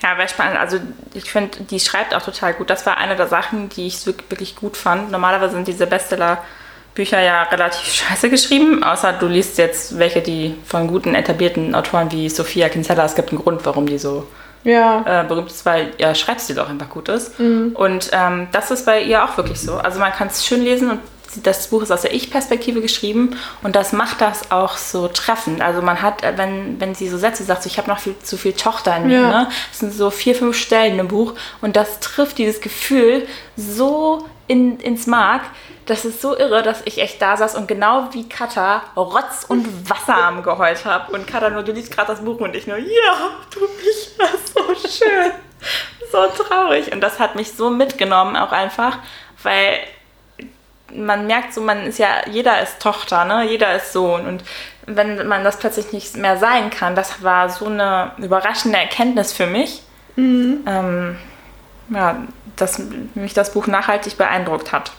Ja, wäre spannend. Also ich finde, die schreibt auch total gut. Das war eine der Sachen, die ich wirklich gut fand. Normalerweise sind diese Bestseller-Bücher ja relativ scheiße geschrieben, außer du liest jetzt welche, die von guten, etablierten Autoren wie Sophia Kinsella. Es gibt einen Grund, warum die so ja. äh, berühmt ist, weil ihr Schreibstil auch einfach gut ist. Mhm. Und ähm, das ist bei ihr auch wirklich so. Also man kann es schön lesen und das Buch ist aus der Ich-Perspektive geschrieben und das macht das auch so treffend. Also man hat, äh, wenn, wenn sie so Sätze sagt, so, ich habe noch viel, zu viel Tochter in mir, ja. ne? das sind so vier, fünf Stellen im Buch und das trifft dieses Gefühl so in, ins Mark, das ist so irre, dass ich echt da saß und genau wie Katha Rotz und Wasser am geheult habe. Und Katha nur, du liest gerade das Buch und ich nur, ja, du bist das so schön. so traurig. Und das hat mich so mitgenommen auch einfach, weil man merkt so, man ist ja, jeder ist Tochter, ne? Jeder ist Sohn. Und wenn man das plötzlich nicht mehr sein kann, das war so eine überraschende Erkenntnis für mich. Mhm. Ähm, ja, dass mich das Buch nachhaltig beeindruckt hat.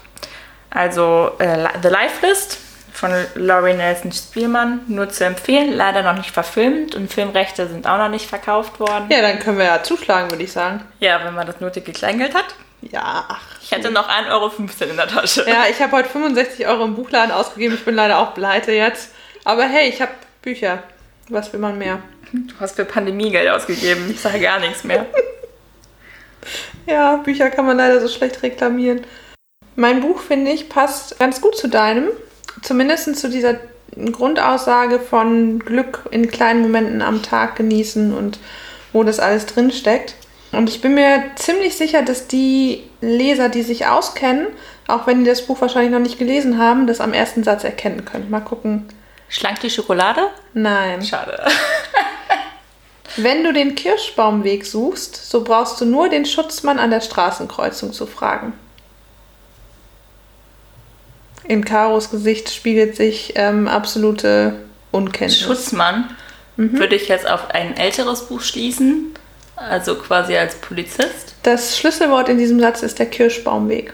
Also äh, The Life List von Laurie Nelson Spielmann. Nur zu empfehlen, leider noch nicht verfilmt und Filmrechte sind auch noch nicht verkauft worden. Ja, dann können wir ja zuschlagen, würde ich sagen. Ja, wenn man das nötige Kleingeld hat. Ja, ach. Ich hätte noch 1,15 Euro in der Tasche. Ja, ich habe heute 65 Euro im Buchladen ausgegeben. Ich bin leider auch pleite jetzt. Aber hey, ich habe Bücher. Was will man mehr? Du hast für Pandemiegeld ausgegeben. Ich sage gar nichts mehr. Ja, Bücher kann man leider so schlecht reklamieren. Mein Buch, finde ich, passt ganz gut zu deinem. Zumindest zu dieser Grundaussage von Glück in kleinen Momenten am Tag genießen und wo das alles drin steckt. Und ich bin mir ziemlich sicher, dass die Leser, die sich auskennen, auch wenn die das Buch wahrscheinlich noch nicht gelesen haben, das am ersten Satz erkennen können. Mal gucken. Schlank die Schokolade? Nein. Schade. Wenn du den Kirschbaumweg suchst, so brauchst du nur den Schutzmann an der Straßenkreuzung zu fragen. In Karos Gesicht spiegelt sich ähm, absolute Unkenntnis. Schutzmann würde ich jetzt auf ein älteres Buch schließen, also quasi als Polizist. Das Schlüsselwort in diesem Satz ist der Kirschbaumweg.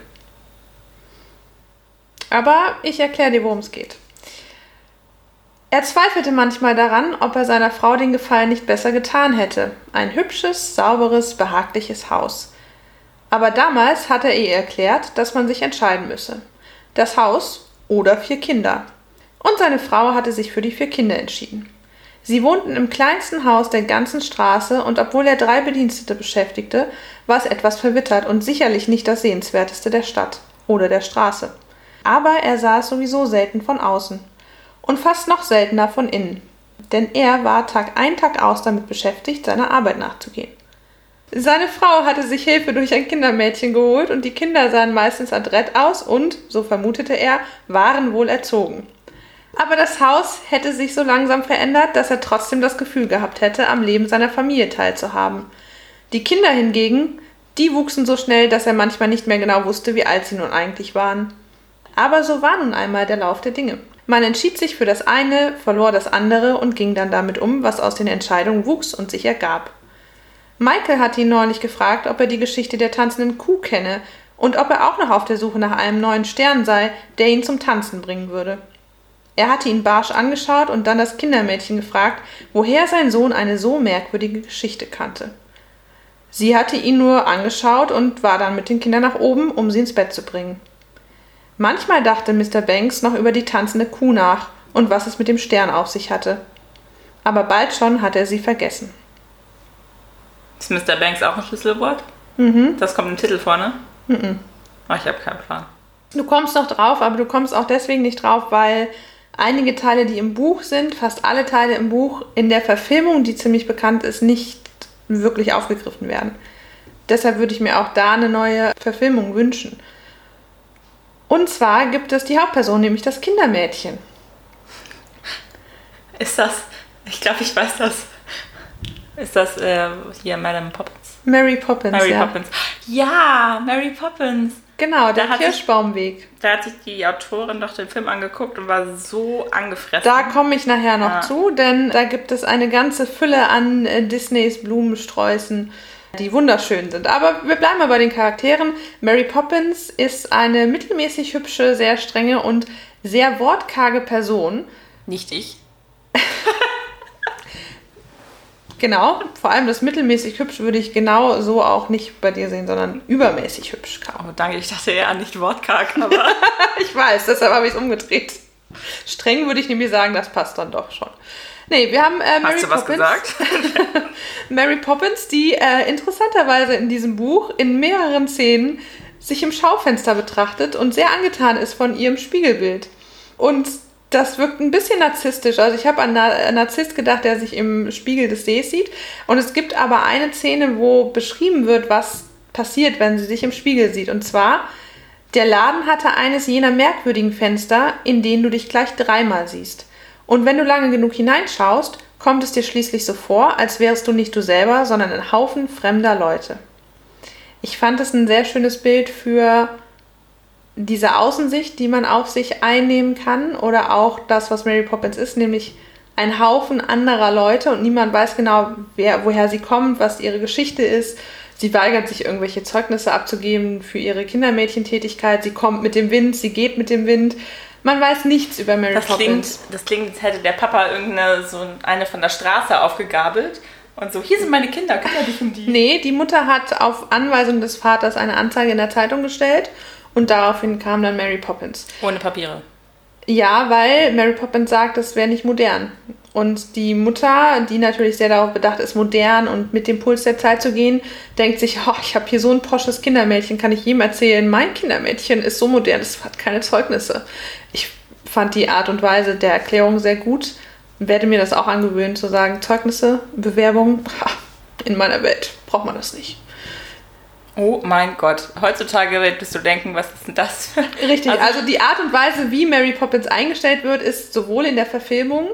Aber ich erkläre dir, worum es geht. Er zweifelte manchmal daran, ob er seiner Frau den Gefallen nicht besser getan hätte. Ein hübsches, sauberes, behagliches Haus. Aber damals hatte er ihr erklärt, dass man sich entscheiden müsse. Das Haus oder vier Kinder. Und seine Frau hatte sich für die vier Kinder entschieden. Sie wohnten im kleinsten Haus der ganzen Straße und obwohl er drei Bedienstete beschäftigte, war es etwas verwittert und sicherlich nicht das sehenswerteste der Stadt oder der Straße. Aber er sah es sowieso selten von außen und fast noch seltener von innen, denn er war Tag ein, Tag aus damit beschäftigt, seiner Arbeit nachzugehen. Seine Frau hatte sich Hilfe durch ein Kindermädchen geholt und die Kinder sahen meistens adrett aus und, so vermutete er, waren wohl erzogen. Aber das Haus hätte sich so langsam verändert, dass er trotzdem das Gefühl gehabt hätte, am Leben seiner Familie teilzuhaben. Die Kinder hingegen, die wuchsen so schnell, dass er manchmal nicht mehr genau wusste, wie alt sie nun eigentlich waren. Aber so war nun einmal der Lauf der Dinge. Man entschied sich für das eine, verlor das andere und ging dann damit um, was aus den Entscheidungen wuchs und sich ergab. Michael hatte ihn neulich gefragt, ob er die Geschichte der tanzenden Kuh kenne und ob er auch noch auf der Suche nach einem neuen Stern sei, der ihn zum Tanzen bringen würde. Er hatte ihn barsch angeschaut und dann das Kindermädchen gefragt, woher sein Sohn eine so merkwürdige Geschichte kannte. Sie hatte ihn nur angeschaut und war dann mit den Kindern nach oben, um sie ins Bett zu bringen. Manchmal dachte Mr. Banks noch über die tanzende Kuh nach und was es mit dem Stern auf sich hatte. Aber bald schon hatte er sie vergessen. Ist Mr. Banks auch ein Schlüsselwort? Mhm. Das kommt im Titel vorne? Mhm. Oh, ich habe keinen Plan. Du kommst noch drauf, aber du kommst auch deswegen nicht drauf, weil einige Teile, die im Buch sind, fast alle Teile im Buch, in der Verfilmung, die ziemlich bekannt ist, nicht wirklich aufgegriffen werden. Deshalb würde ich mir auch da eine neue Verfilmung wünschen. Und zwar gibt es die Hauptperson, nämlich das Kindermädchen. Ist das. Ich glaube, ich weiß das. Ist das äh, hier Madame Poppins? Mary Poppins. Mary ja. Poppins. Ja, Mary Poppins. Genau, der Da hat sich- Kirschbaumweg. Da hat sich die Autorin doch den Film angeguckt und war so angefressen. Da komme ich nachher noch Ja. zu, denn da gibt es eine ganze Fülle an äh, Disneys Blumensträußen, die wunderschön sind. Aber wir bleiben mal bei den Charakteren. Mary Poppins ist eine mittelmäßig hübsche, sehr strenge und sehr wortkarge Person. Nicht ich. Genau, vor allem das mittelmäßig hübsch würde ich genau so auch nicht bei dir sehen, sondern übermäßig hübsch. Oh, danke. Ich dachte eher nicht wortkarg, aber. Ich weiß, deshalb habe ich es umgedreht. Streng würde ich nämlich sagen, das passt dann doch schon. Nee, wir haben äh, Mary Hast du was Poppins. gesagt? Mary Poppins, die äh, interessanterweise in diesem Buch in mehreren Szenen sich im Schaufenster betrachtet und sehr angetan ist von ihrem Spiegelbild. Und das wirkt ein bisschen narzisstisch. Also ich habe an einen Narzisst gedacht, der sich im Spiegel des Sees sieht. Und es gibt aber eine Szene, wo beschrieben wird, was passiert, wenn sie sich im Spiegel sieht. Und zwar, der Laden hatte eines jener merkwürdigen Fenster, in denen du dich gleich dreimal siehst. Und wenn du lange genug hineinschaust, kommt es dir schließlich so vor, als wärst du nicht du selber, sondern ein Haufen fremder Leute. Ich fand es ein sehr schönes Bild für diese Außensicht, die man auf sich einnehmen kann oder auch das, was Mary Poppins ist, nämlich ein Haufen anderer Leute und niemand weiß genau, wer, woher sie kommt, was ihre Geschichte ist. Sie weigert sich, irgendwelche Zeugnisse abzugeben für ihre Kindermädchentätigkeit. Sie kommt mit dem Wind, sie geht mit dem Wind. Man weiß nichts über Mary Das klingt, Poppins. das klingt, als hätte der Papa irgendeine so eine von der Straße aufgegabelt und so, hier sind meine Kinder, kümmere dich um die. Nee, die Mutter hat auf Anweisung des Vaters eine Anzeige in der Zeitung gestellt und daraufhin kam dann Mary Poppins. Ohne Papiere. Ja, weil Mary Poppins sagt, das wäre nicht modern. Und die Mutter, die natürlich sehr darauf bedacht ist, modern und mit dem Puls der Zeit zu gehen, denkt sich, oh, ich habe hier so ein posches Kindermädchen, kann ich jedem erzählen, mein Kindermädchen ist so modern, es hat keine Zeugnisse. Ich fand die Art und Weise der Erklärung sehr gut werde mir das auch angewöhnen, zu sagen, Zeugnisse, Bewerbung, ha, in meiner Welt braucht man das nicht. Oh mein Gott. Heutzutage würdest du denken, was ist denn das? für- Richtig, Also- also, die Art und Weise, wie Mary Poppins eingestellt wird, ist sowohl in der Verfilmung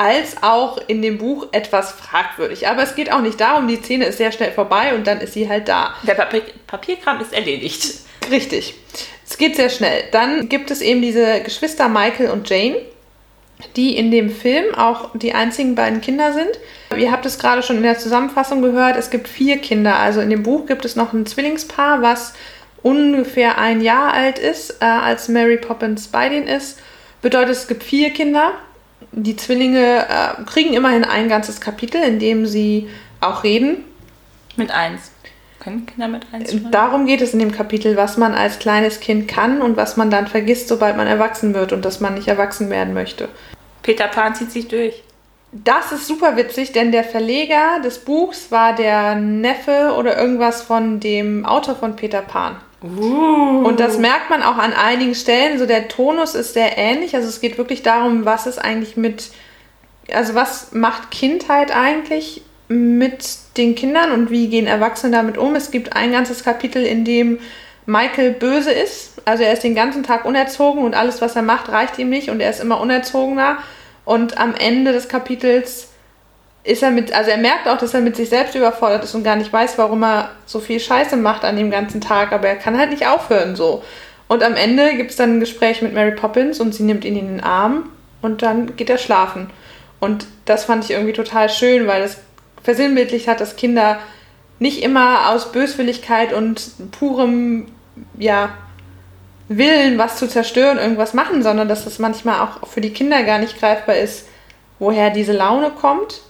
als auch in dem Buch etwas fragwürdig. Aber es geht auch nicht darum, die Szene ist sehr schnell vorbei und dann ist sie halt da. Der Papier Papierkram ist erledigt. Richtig. Es geht sehr schnell. Dann gibt es eben diese Geschwister Michael und Jane, die in dem Film auch die einzigen beiden Kinder sind. Ihr habt es gerade schon in der Zusammenfassung gehört, es gibt vier Kinder. Also in dem Buch gibt es noch ein Zwillingspaar, was ungefähr ein Jahr alt ist, äh, als Mary Poppins bei denen ist. Bedeutet, es gibt vier Kinder. Die Zwillinge äh, kriegen immerhin ein ganzes Kapitel, in dem sie auch reden. Mit eins. Können Kinder mit eins schreiben? Darum geht es in dem Kapitel, was man als kleines Kind kann und was man dann vergisst, sobald man erwachsen wird und dass man nicht erwachsen werden möchte. Peter Pan zieht sich durch. Das ist super witzig, denn der Verleger des Buchs war der Neffe oder irgendwas von dem Autor von Peter Pan. Uh. Und das merkt man auch an einigen Stellen. So der Tonus ist sehr ähnlich. Also es geht wirklich darum, was ist eigentlich mit, also was macht Kindheit eigentlich mit den Kindern und wie gehen Erwachsene damit um. Es gibt ein ganzes Kapitel, in dem Michael böse ist. Also er ist den ganzen Tag unerzogen und alles, was er macht, reicht ihm nicht und er ist immer unerzogener. Und am Ende des Kapitels ist er mit, also er merkt auch, dass er mit sich selbst überfordert ist und gar nicht weiß, warum er so viel Scheiße macht an dem ganzen Tag, aber er kann halt nicht aufhören so. Und am Ende gibt es dann ein Gespräch mit Mary Poppins und sie nimmt ihn in den Arm und dann geht er schlafen. Und das fand ich irgendwie total schön, weil das versinnbildlicht hat, dass Kinder nicht immer aus Böswilligkeit und purem, ja, Willen, was zu zerstören, irgendwas machen, sondern dass das manchmal auch für die Kinder gar nicht greifbar ist, woher diese Laune kommt.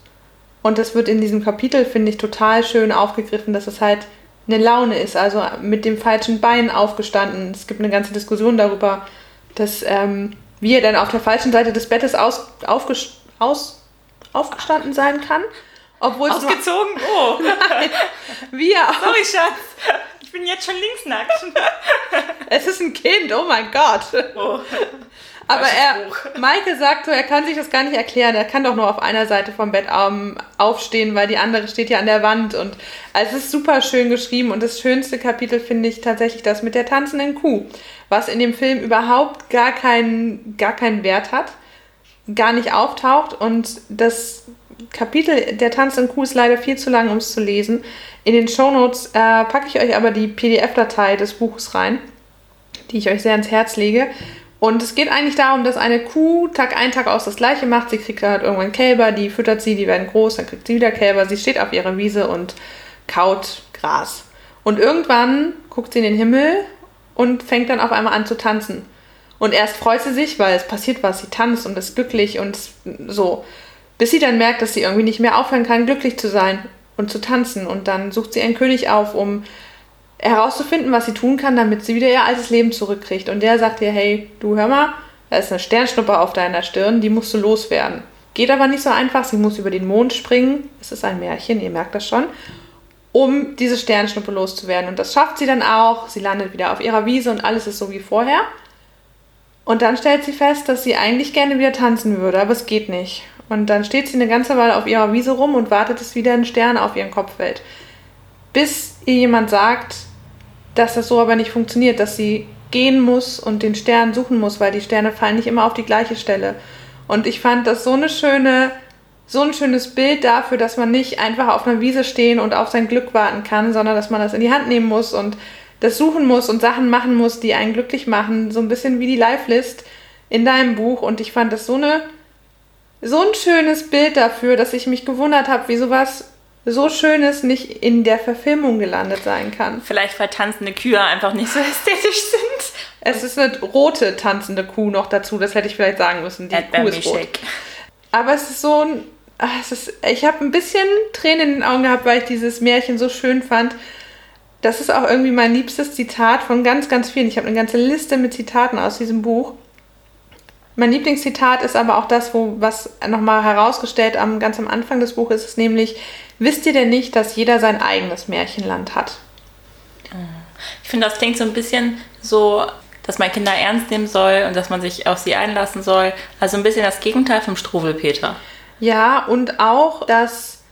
Und das wird in diesem Kapitel, finde ich, total schön aufgegriffen, dass es halt eine Laune ist, also mit dem falschen Bein aufgestanden. Es gibt eine ganze Diskussion darüber, dass ähm, wie er dann auf der falschen Seite des Bettes aus, aufges- aus, aufgestanden sein kann. Obwohl es nur, Ausgezogen? Oh. wie er Sorry, Schatz. Ich bin jetzt schon linksnackt. Es ist ein Kind, oh mein Gott. Oh. Aber er. Maike sagt so, er kann sich das gar nicht erklären. Er kann doch nur auf einer Seite vom Bett aufstehen, weil die andere steht ja an der Wand. Und also es ist super schön geschrieben. Und das schönste Kapitel finde ich tatsächlich das mit der tanzenden Kuh, was in dem Film überhaupt gar keinen, gar keinen Wert hat, gar nicht auftaucht. Und das Kapitel der tanzenden Kuh ist leider viel zu lang, um es zu lesen. In den Shownotes äh, packe ich euch aber die PDF-Datei des Buches rein, die ich euch sehr ans Herz lege. Und es geht eigentlich darum, dass eine Kuh Tag ein, Tag aus das Gleiche macht. Sie kriegt halt irgendwann Kälber, die füttert sie, die werden groß, dann kriegt sie wieder Kälber. Sie steht auf ihrer Wiese und kaut Gras. Und irgendwann guckt sie in den Himmel und fängt dann auf einmal an zu tanzen. Und erst freut sie sich, weil es passiert was. Sie tanzt und ist glücklich und so. Bis sie dann merkt, dass sie irgendwie nicht mehr aufhören kann, glücklich zu sein und zu tanzen. Und dann sucht sie einen König auf, um herauszufinden, was sie tun kann, damit sie wieder ihr altes Leben zurückkriegt. Und der sagt ihr, hey, du hör mal, da ist eine Sternschnuppe auf deiner Stirn, die musst du loswerden. Geht aber nicht so einfach, sie muss über den Mond springen. Es ist ein Märchen, ihr merkt das schon, um diese Sternschnuppe loszuwerden. Und das schafft sie dann auch. Sie landet wieder auf ihrer Wiese und alles ist so wie vorher. Und dann stellt sie fest, dass sie eigentlich gerne wieder tanzen würde, aber es geht nicht. Und dann steht sie eine ganze Weile auf ihrer Wiese rum und wartet, dass wieder ein Stern auf ihren Kopf fällt. Bis ihr jemand sagt, dass das so aber nicht funktioniert, dass sie gehen muss und den Stern suchen muss, weil die Sterne fallen nicht immer auf die gleiche Stelle. Und ich fand das so eine schöne, so ein schönes Bild dafür, dass man nicht einfach auf einer Wiese stehen und auf sein Glück warten kann, sondern dass man das in die Hand nehmen muss und das suchen muss und Sachen machen muss, die einen glücklich machen. So ein bisschen wie die Live-List in deinem Buch. Und ich fand das so eine, so ein schönes Bild dafür, dass ich mich gewundert habe, wie sowas so Schönes nicht in der Verfilmung gelandet sein kann. Vielleicht weil tanzende Kühe einfach nicht so ästhetisch sind. Es ist eine rote tanzende Kuh noch dazu, das hätte ich vielleicht sagen müssen. Die Kuh ist rot. Aber es ist so ein. Ah, es ist, ich habe ein bisschen Tränen in den Augen gehabt, weil ich dieses Märchen so schön fand. Das ist auch irgendwie mein liebstes Zitat von ganz, ganz vielen. Ich habe eine ganze Liste mit Zitaten aus diesem Buch. Mein Lieblingszitat ist aber auch das, wo was nochmal herausgestellt am ganz am Anfang des Buches ist, nämlich Wisst ihr denn nicht, dass jeder sein eigenes Märchenland hat? Ich finde, das klingt so ein bisschen so, dass man Kinder ernst nehmen soll und dass man sich auf sie einlassen soll. Also ein bisschen das Gegenteil vom Struwelpeter. Ja, und auch, dass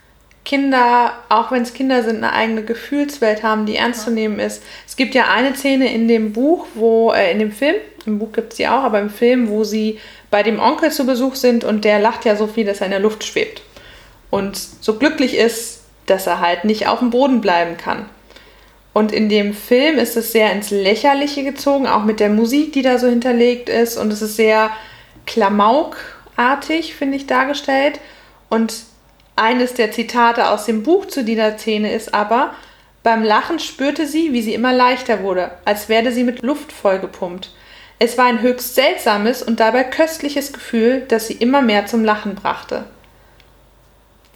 Kinder, auch wenn es Kinder sind, eine eigene Gefühlswelt haben, die ernst zu nehmen ist. Es gibt ja eine Szene in dem Buch, wo, äh, in dem Film, im Buch gibt es die auch, aber im Film, wo sie bei dem Onkel zu Besuch sind und der lacht ja so viel, dass er in der Luft schwebt und so glücklich ist, dass er halt nicht auf dem Boden bleiben kann. Und in dem Film ist es sehr ins Lächerliche gezogen, auch mit der Musik, die da so hinterlegt ist. Und es ist sehr klamaukartig, finde ich, dargestellt. Und eines der Zitate aus dem Buch zu dieser Szene ist aber, beim Lachen spürte sie, wie sie immer leichter wurde, als werde sie mit Luft vollgepumpt. Es war ein höchst seltsames und dabei köstliches Gefühl, das sie immer mehr zum Lachen brachte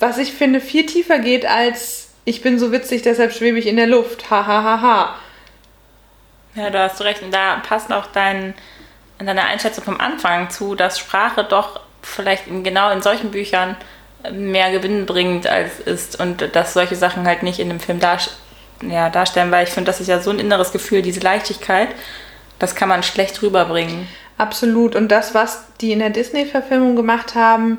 was ich finde viel tiefer geht als ich bin so witzig, deshalb schwebe ich in der Luft. Ha ha ha ha. Ja, du hast recht. Und da passt auch dein, deine Einschätzung vom Anfang zu, dass Sprache doch vielleicht in, genau in solchen Büchern mehr Gewinn bringt als ist und dass solche Sachen halt nicht in dem Film dar, ja, darstellen, weil ich finde, das ist ja so ein inneres Gefühl, diese Leichtigkeit, das kann man schlecht rüberbringen. Absolut. Und das, was die in der Disney-Verfilmung gemacht haben,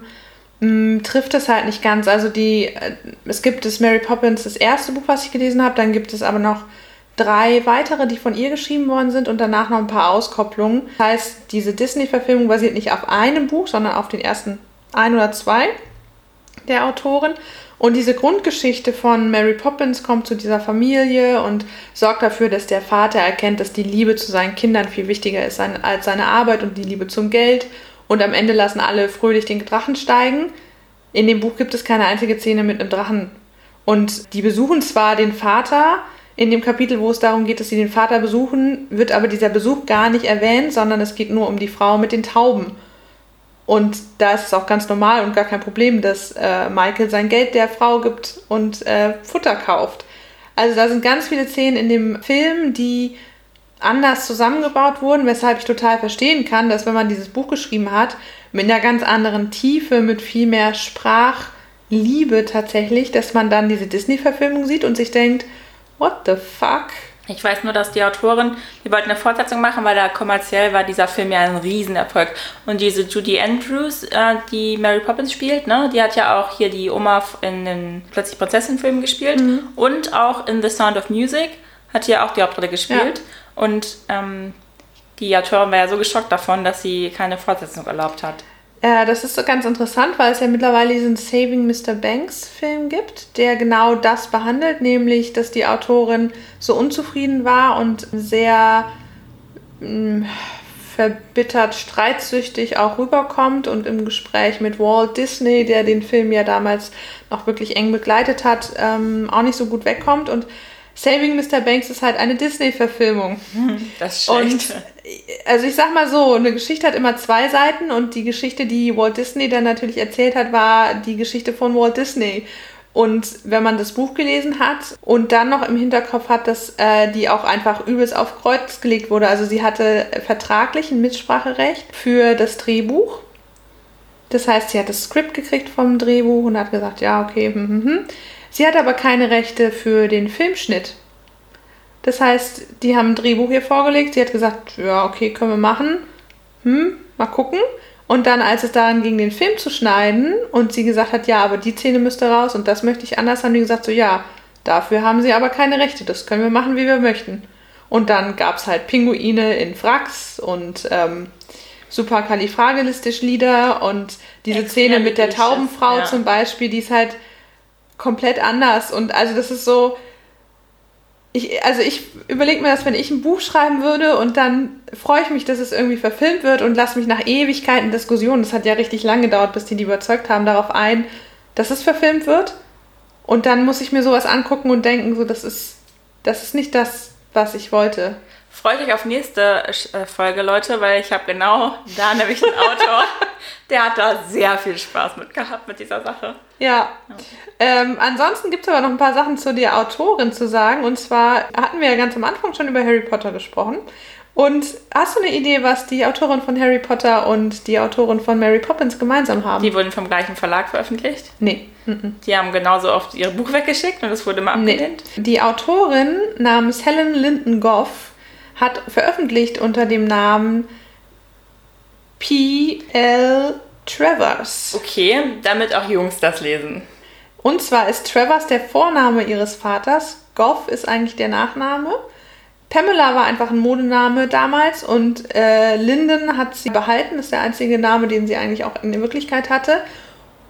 trifft es halt nicht ganz. Also die, äh, es gibt das Mary Poppins, das erste Buch, was ich gelesen habe, dann gibt es aber noch drei weitere, die von ihr geschrieben worden sind und danach noch ein paar Auskopplungen. Das heißt, diese Disney-Verfilmung basiert nicht auf einem Buch, sondern auf den ersten ein oder zwei der Autoren. Und diese Grundgeschichte von Mary Poppins kommt zu dieser Familie und sorgt dafür, dass der Vater erkennt, dass die Liebe zu seinen Kindern viel wichtiger ist als seine Arbeit und die Liebe zum Geld und am Ende lassen alle fröhlich den Drachen steigen. In dem Buch gibt es keine einzige Szene mit einem Drachen. Und die besuchen zwar den Vater, in dem Kapitel, wo es darum geht, dass sie den Vater besuchen, wird aber dieser Besuch gar nicht erwähnt, sondern es geht nur um die Frau mit den Tauben. Und da ist es auch ganz normal und gar kein Problem, dass äh, Michael sein Geld der Frau gibt und äh, Futter kauft. Also da sind ganz viele Szenen in dem Film, die anders zusammengebaut wurden, weshalb ich total verstehen kann, dass wenn man dieses Buch geschrieben hat, mit einer ganz anderen Tiefe, mit viel mehr Sprachliebe tatsächlich, dass man dann diese Disney-Verfilmung sieht und sich denkt, what the fuck? Ich weiß nur, dass die Autorin, die wollten eine Fortsetzung machen, weil da kommerziell war dieser Film ja ein Riesenerfolg. Und diese Judy Andrews, äh, die Mary Poppins spielt, ne, die hat ja auch hier die Oma in den Plötzlich Prinzessin-Filmen gespielt mhm. und auch in The Sound of Music hat hier auch die Hauptrolle gespielt. Ja. Und ähm, die Autorin war ja so geschockt davon, dass sie keine Fortsetzung erlaubt hat. Ja, das ist so ganz interessant, weil es ja mittlerweile diesen Saving Mr. Banks Film gibt, der genau das behandelt, nämlich, dass die Autorin so unzufrieden war und sehr mh, mm, verbittert, streitsüchtig auch rüberkommt und im Gespräch mit Walt Disney, der den Film ja damals noch wirklich eng begleitet hat, ähm, auch nicht so gut wegkommt und Saving Mr. Banks ist halt eine Disney-Verfilmung. Das ist schlecht. Und also ich sag mal so, eine Geschichte hat immer zwei Seiten und die Geschichte, die Walt Disney dann natürlich erzählt hat, war die Geschichte von Walt Disney. Und wenn man das Buch gelesen hat und dann noch im Hinterkopf hat, dass äh, die auch einfach übelst auf Kreuz gelegt wurde. Also sie hatte vertraglich ein Mitspracherecht für das Drehbuch. Das heißt, sie hat das Skript gekriegt vom Drehbuch und hat gesagt, ja, okay, hm, hm, hm. Sie hat aber keine Rechte für den Filmschnitt. Das heißt, die haben ein Drehbuch hier vorgelegt. Sie hat gesagt, ja, okay, können wir machen. Hm, mal gucken. Und dann, als es daran ging, den Film zu schneiden und sie gesagt hat, ja, aber die Szene müsste raus und das möchte ich anders, haben die gesagt, so, ja, dafür haben sie aber keine Rechte. Das können wir machen, wie wir möchten. Und dann gab es halt Pinguine in Wracks und ähm, superkalifragilistisch Lieder und diese Szene mit der Taubenfrau ja. zum Beispiel, die ist halt komplett anders. Und also das ist so. Ich, also ich überlege mir das, wenn ich ein Buch schreiben würde und dann freue ich mich, dass es irgendwie verfilmt wird und lasse mich nach Ewigkeiten Diskussionen, das hat ja richtig lange gedauert, bis die die überzeugt haben, darauf ein, dass es verfilmt wird. Und dann muss ich mir sowas angucken und denken, so, das ist, das ist nicht das, was ich wollte. Freut euch auf nächste äh, Folge, Leute, weil ich habe genau da nämlich einen Autor, der hat da sehr viel Spaß mit gehabt mit dieser Sache. Ja. Ähm, ansonsten gibt es aber noch ein paar Sachen zu der Autorin zu sagen. Und zwar hatten wir ja ganz am Anfang schon über Harry Potter gesprochen. Und hast du eine Idee, was die Autorin von Harry Potter und die Autorin von Mary Poppins gemeinsam haben? Die wurden vom gleichen Verlag veröffentlicht. nee. Mhm. Die haben genauso oft ihr Buch weggeschickt und es wurde immer Nee. abgelehnt. Die Autorin namens Helen Linden Goff hat veröffentlicht unter dem Namen P.L. Travers. Okay, damit auch Jungs das lesen. Und zwar ist Travers der Vorname ihres Vaters. Goff ist eigentlich der Nachname. Pamela war einfach ein Modename damals und äh, Linden hat sie behalten. Das ist der einzige Name, den sie eigentlich auch in der Wirklichkeit hatte.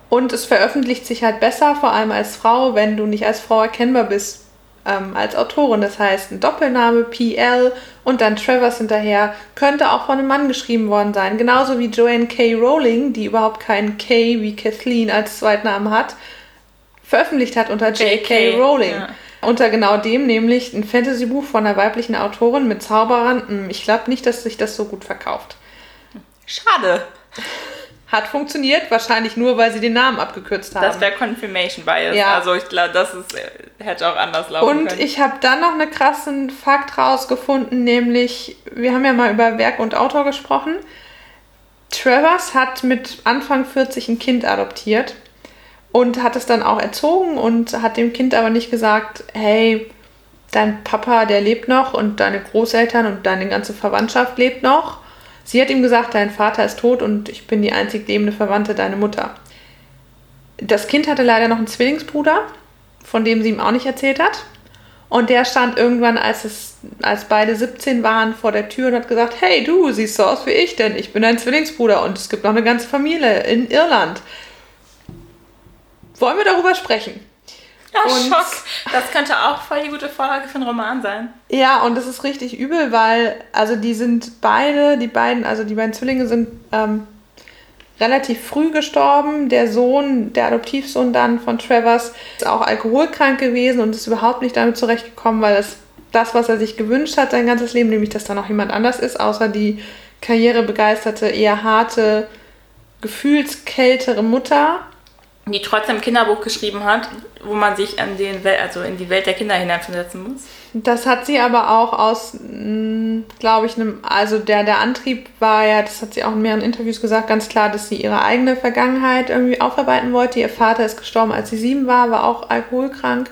Und es veröffentlicht sich halt besser, vor allem als Frau, wenn du nicht als Frau erkennbar bist ähm, als Autorin. Das heißt, ein Doppelname, PL und dann Travers hinterher, könnte auch von einem Mann geschrieben worden sein. Genauso wie Joanne K. Rowling, die überhaupt keinen K wie Kathleen als Zweitnamen hat, veröffentlicht hat unter J.K. Rowling. Ja. Unter genau dem, nämlich ein Fantasy-Buch von einer weiblichen Autorin mit Zauberern. Hm, Ich glaube nicht, dass sich das so gut verkauft. Schade. Hat funktioniert, wahrscheinlich nur, weil sie den Namen abgekürzt haben. Das wäre Confirmation Bias. Ja. Also ich glaube, das ist, hätte auch anders laufen Und können. ich habe dann noch einen krassen Fakt rausgefunden, nämlich, wir haben ja mal über Werk und Autor gesprochen. Travers hat mit Anfang 40 ein Kind adoptiert und hat es dann auch erzogen und hat dem Kind aber nicht gesagt, hey, dein Papa, der lebt noch und deine Großeltern und deine ganze Verwandtschaft lebt noch. Sie hat ihm gesagt, dein Vater ist tot und ich bin die einzig lebende Verwandte, deine Mutter. Das Kind hatte leider noch einen Zwillingsbruder, von dem sie ihm auch nicht erzählt hat. Und der stand irgendwann, als, es, als beide 17 waren, vor der Tür und hat gesagt, hey du, siehst so aus wie ich, denn ich bin dein Zwillingsbruder und es gibt noch eine ganze Familie in Irland. Wollen wir darüber sprechen? Ja, und- Schock. Das könnte auch voll die gute Vorlage für einen Roman sein. Ja, und das ist richtig übel, weil, also die sind beide, die beiden, also die beiden Zwillinge sind ähm, relativ früh gestorben. Der Sohn, der Adoptivsohn dann von Travers, ist auch alkoholkrank gewesen und ist überhaupt nicht damit zurechtgekommen, weil das, das was er sich gewünscht hat sein ganzes Leben, nämlich dass da noch jemand anders ist, außer die karrierebegeisterte, eher harte, gefühlskältere Mutter. Die trotzdem ein Kinderbuch geschrieben hat, wo man sich an den Wel also in die Welt der Kinder hineinversetzen muss. Das hat sie aber auch aus, glaube ich, einem, also der, der Antrieb war ja, das hat sie auch in mehreren Interviews gesagt, ganz klar, dass sie ihre eigene Vergangenheit irgendwie aufarbeiten wollte. Ihr Vater ist gestorben, als sie sieben war, war auch alkoholkrank.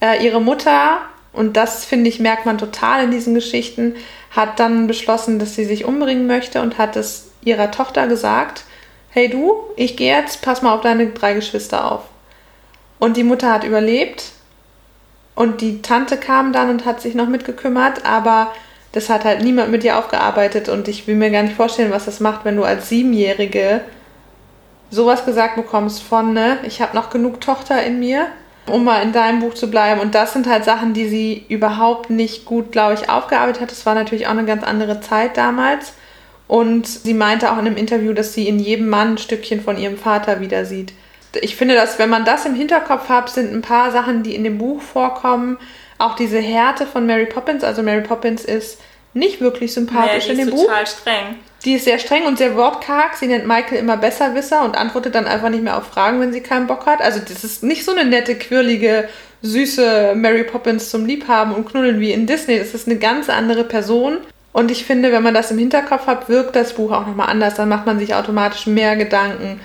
Äh, ihre Mutter, und das finde ich, merkt man total in diesen Geschichten, hat dann beschlossen, dass sie sich umbringen möchte und hat es ihrer Tochter gesagt, hey du, ich gehe jetzt, pass mal auf deine drei Geschwister auf. Und die Mutter hat überlebt und die Tante kam dann und hat sich noch mitgekümmert, aber das hat halt niemand mit ihr aufgearbeitet und ich will mir gar nicht vorstellen, was das macht, wenn du als Siebenjährige sowas gesagt bekommst von, ne, ich habe noch genug Tochter in mir, um mal in deinem Buch zu bleiben. Und das sind halt Sachen, die sie überhaupt nicht gut, glaube ich, aufgearbeitet hat. Es war natürlich auch eine ganz andere Zeit damals. Und sie meinte auch in einem Interview, dass sie in jedem Mann ein Stückchen von ihrem Vater wieder sieht. Ich finde, dass wenn man das im Hinterkopf hat, sind ein paar Sachen, die in dem Buch vorkommen. Auch diese Härte von Mary Poppins. Also Mary Poppins ist nicht wirklich sympathisch die in ist dem Buch. total streng. Die ist sehr streng und sehr wortkarg. Sie nennt Michael immer Besserwisser und antwortet dann einfach nicht mehr auf Fragen, wenn sie keinen Bock hat. Also das ist nicht so eine nette, quirlige, süße Mary Poppins zum Liebhaben und Knuddeln wie in Disney. Das ist eine ganz andere Person. Und ich finde, wenn man das im Hinterkopf hat, wirkt das Buch auch nochmal anders. Dann macht man sich automatisch mehr Gedanken.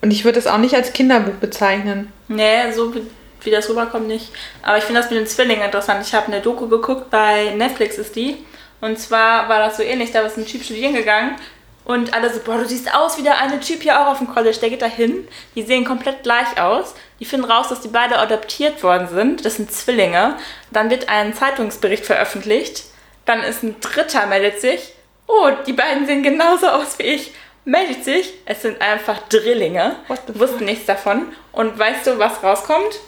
Und ich würde es auch nicht als Kinderbuch bezeichnen. Nee, so wie, das rüberkommt nicht. Aber ich finde das mit den Zwillingen interessant. Ich habe eine Doku geguckt, bei Netflix ist die. Und zwar war das so ähnlich, da ist ein Typ studieren gegangen und alle so, boah, du siehst aus wie der eine Typ hier auch auf dem College, der geht da hin. Die sehen komplett gleich aus. Die finden raus, dass die beide adoptiert worden sind. Das sind Zwillinge. Dann wird ein Zeitungsbericht veröffentlicht. Dann ist ein Dritter, meldet sich. Oh, die beiden sehen genauso aus wie ich. Meldet sich. Es sind einfach Drillinge. Wussten nichts davon. Und weißt du, was rauskommt?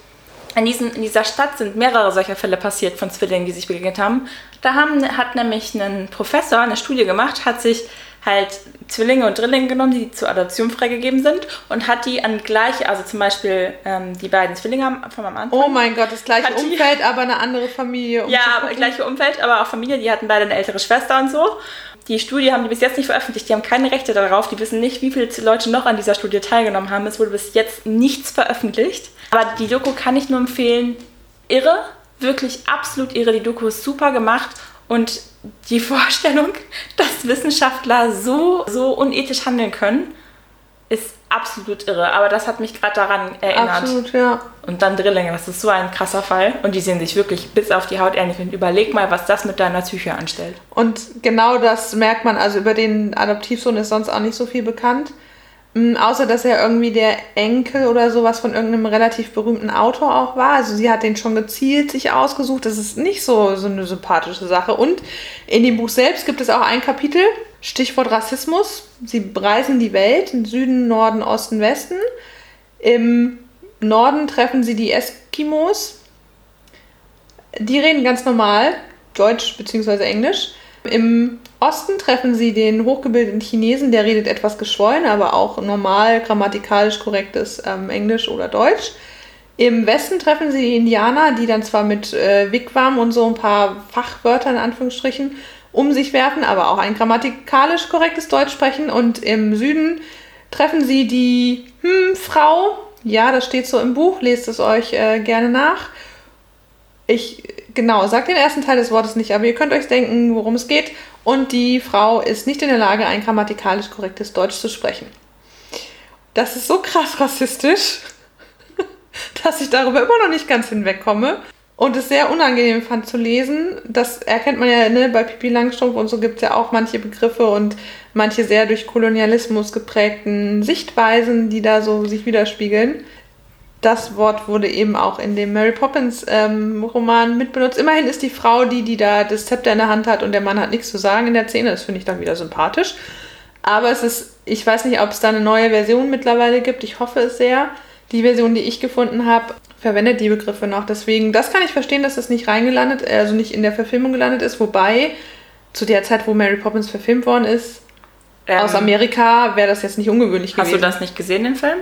In, diesen, in dieser Stadt sind mehrere solcher Fälle passiert von Zwillingen, die sich begegnet haben. Da haben, hat nämlich ein Professor eine Studie gemacht, hat sich halt Zwillinge und Drillinge genommen, die zur Adoption freigegeben sind und hat die an gleiche, also zum Beispiel ähm, die beiden Zwillinge von am Anfang. Oh mein Gott, das gleiche Hat die- Umfeld, aber eine andere Familie. um Ja, aber gleiche Umfeld, aber auch Familie, die hatten beide eine ältere Schwester und so. Die Studie haben die bis jetzt nicht veröffentlicht, die haben keine Rechte darauf, die wissen nicht, wie viele Leute noch an dieser Studie teilgenommen haben. Es wurde bis jetzt nichts veröffentlicht. Aber die Doku kann ich nur empfehlen. Irre, wirklich absolut irre. Die Doku ist super gemacht und die Vorstellung, dass Wissenschaftler so, so unethisch handeln können, ist absolut irre. Aber das hat mich gerade daran erinnert. Absolut, ja. Und dann Drillinge, das ist so ein krasser Fall. Und die sehen sich wirklich bis auf die Haut ähnlich. Und überleg mal, was das mit deiner Psyche anstellt. Und genau das merkt man, also über den Adoptivsohn ist sonst auch nicht so viel bekannt. Mm, Außer, dass er irgendwie der Enkel oder sowas von irgendeinem relativ berühmten Autor auch war. Also sie hat den schon gezielt sich ausgesucht. Das ist nicht so, so eine sympathische Sache. Und in dem Buch selbst gibt es auch ein Kapitel, Stichwort Rassismus. Sie reisen die Welt, im Süden, Norden, Osten, Westen. Im Norden treffen sie die Eskimos. Die reden ganz normal Deutsch bzw. Englisch. Im Osten treffen sie den hochgebildeten Chinesen, der redet etwas geschwollen, aber auch normal grammatikalisch korrektes ähm, Englisch oder Deutsch. Im Westen treffen sie die Indianer, die dann zwar mit äh, Wigwam und so ein paar Fachwörter in Anführungsstrichen um sich werfen, aber auch ein grammatikalisch korrektes Deutsch sprechen. Und im Süden treffen sie die hm, Frau, ja, das steht so im Buch, lest es euch äh, gerne nach. Ich, genau, sag den ersten Teil des Wortes nicht, aber ihr könnt euch denken, worum es geht. Und die Frau ist nicht in der Lage, ein grammatikalisch korrektes Deutsch zu sprechen. Das ist so krass rassistisch, dass ich darüber immer noch nicht ganz hinwegkomme. Und es sehr unangenehm fand zu lesen. Das erkennt man ja ne, bei Pipi Langstrumpf und so gibt es ja auch manche Begriffe und manche sehr durch Kolonialismus geprägten Sichtweisen, die da so sich widerspiegeln. Das Wort wurde eben auch in dem Mary Poppins ähm, Roman mitbenutzt. Immerhin ist die Frau die, die da das Zepter in der Hand hat und der Mann hat nichts zu sagen in der Szene. Das finde ich dann wieder sympathisch. Aber es ist, ich weiß nicht, ob es da eine neue Version mittlerweile gibt. Ich hoffe es sehr. Die Version, die ich gefunden habe, verwendet die Begriffe noch. Deswegen, das kann ich verstehen, dass das nicht reingelandet, also nicht in der Verfilmung gelandet ist. Wobei, zu der Zeit, wo Mary Poppins verfilmt worden ist, aus Ähm, Amerika, wäre das jetzt nicht ungewöhnlich Hast gewesen. du das nicht gesehen, den Film?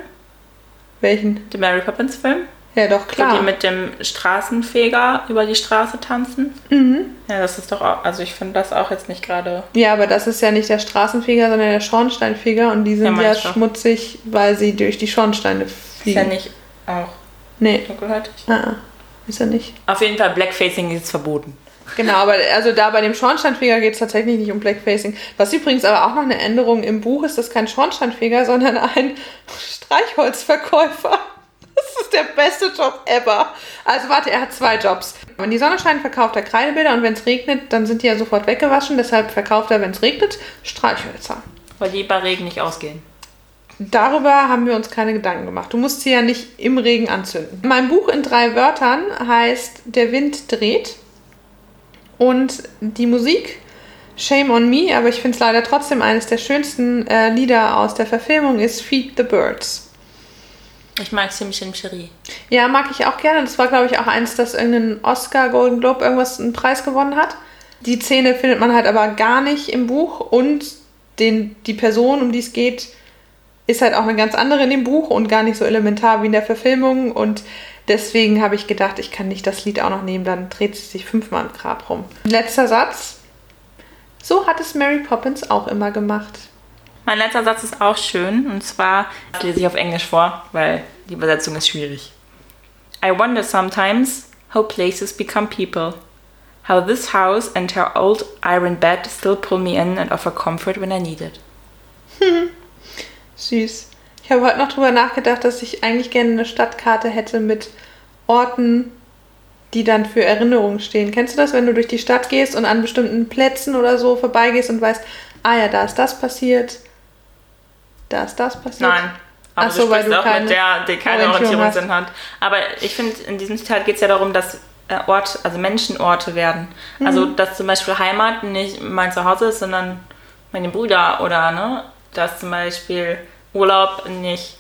Welchen? Den Mary Poppins Film? Ja, doch, Wo klar. die mit dem Straßenfeger über die Straße tanzen? Mhm. Ja, das ist doch auch, also ich finde das auch jetzt nicht gerade. Ja, aber das ist ja nicht der Straßenfeger, sondern der Schornsteinfeger und die Ja, sind ja, doch. schmutzig, weil sie durch die Schornsteine Ist fliegen. ja nicht auch Nee, dunkelhäutig. ah, ah, ist er nicht. Auf jeden Fall, Blackfacing ist verboten. Genau, aber also da bei dem Schornsteinfeger geht es tatsächlich nicht um Blackfacing. Was übrigens aber auch noch eine Änderung im Buch ist, das kein Schornsteinfeger, sondern ein Streichholzverkäufer. Das ist der beste Job ever. Also warte, er hat zwei Jobs. Wenn die Sonne scheint, verkauft er Kreidebilder und wenn es regnet, dann sind die ja sofort weggewaschen. Deshalb verkauft er, wenn es regnet, Streichhölzer. Weil die bei Regen nicht ausgehen. Darüber haben wir uns keine Gedanken gemacht. Du musst sie ja nicht im Regen anzünden. Mein Buch in drei Wörtern heißt Der Wind dreht. Und die Musik, Shame on Me, aber ich finde es leider trotzdem eines der schönsten äh, Lieder aus der Verfilmung, ist Feed the Birds. Ich mag Sim Sim Cherie. Ja, mag ich auch gerne. Das war, glaube ich, auch eins, das irgendeinen Oscar, Golden Globe, irgendwas einen Preis gewonnen hat. Die Szene findet man halt aber gar nicht im Buch und den, die Person, um die es geht, ist halt auch eine ganz andere in dem Buch und gar nicht so elementar wie in der Verfilmung. Und deswegen habe ich gedacht, ich kann nicht das Lied auch noch nehmen, dann dreht sie sich fünfmal im Grab rum. Letzter Satz. So hat es Mary Poppins auch immer gemacht. Mein letzter Satz ist auch schön und zwar das lese ich auf Englisch vor, weil die Übersetzung ist schwierig. I wonder sometimes how places become people. How this house and her old iron bed still pull me in and offer comfort when I need it. Süß. Ich habe heute noch drüber nachgedacht, dass ich eigentlich gerne eine Stadtkarte hätte mit Orten, die dann für Erinnerungen stehen. Kennst du das, wenn du durch die Stadt gehst und an bestimmten Plätzen oder so vorbeigehst und weißt, ah ja, da ist das passiert, da ist das passiert? Nein. Aber Ach so, du weil du auch keine mit der, die keine Orientierung Orientierungssinn hat. Aber ich finde, in diesem Zitat geht es ja darum, dass äh, Ort, also Menschenorte werden. Also, Mhm. dass zum Beispiel Heimat nicht mein Zuhause ist, sondern meine Brüder oder, ne, dass zum Beispiel Urlaub nicht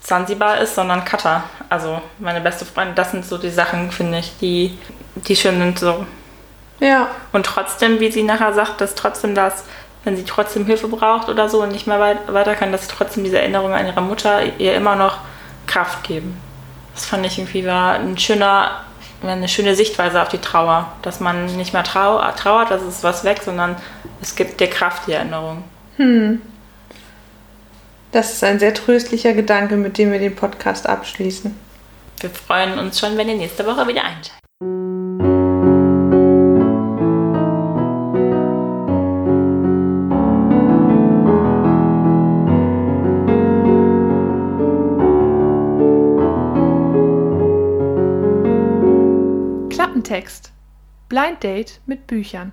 Zanzibar ist, sondern Katar. Also, meine beste Freundin, das sind so die Sachen, finde ich, die, die schön sind so. Ja, Und trotzdem, wie sie nachher sagt, dass trotzdem das wenn sie trotzdem Hilfe braucht oder so und nicht mehr weiter kann, dass trotzdem diese Erinnerungen an ihre Mutter ihr immer noch Kraft geben. Das fand ich irgendwie war ein schöner, eine schöne Sichtweise auf die Trauer, dass man nicht mehr trau trauert, dass es was weg, sondern es gibt dir Kraft, die Erinnerung. Hm. Das ist ein sehr tröstlicher Gedanke, mit dem wir den Podcast abschließen. Wir freuen uns schon, wenn ihr nächste Woche wieder einschaltet. Klappentext. Blind Date mit Büchern.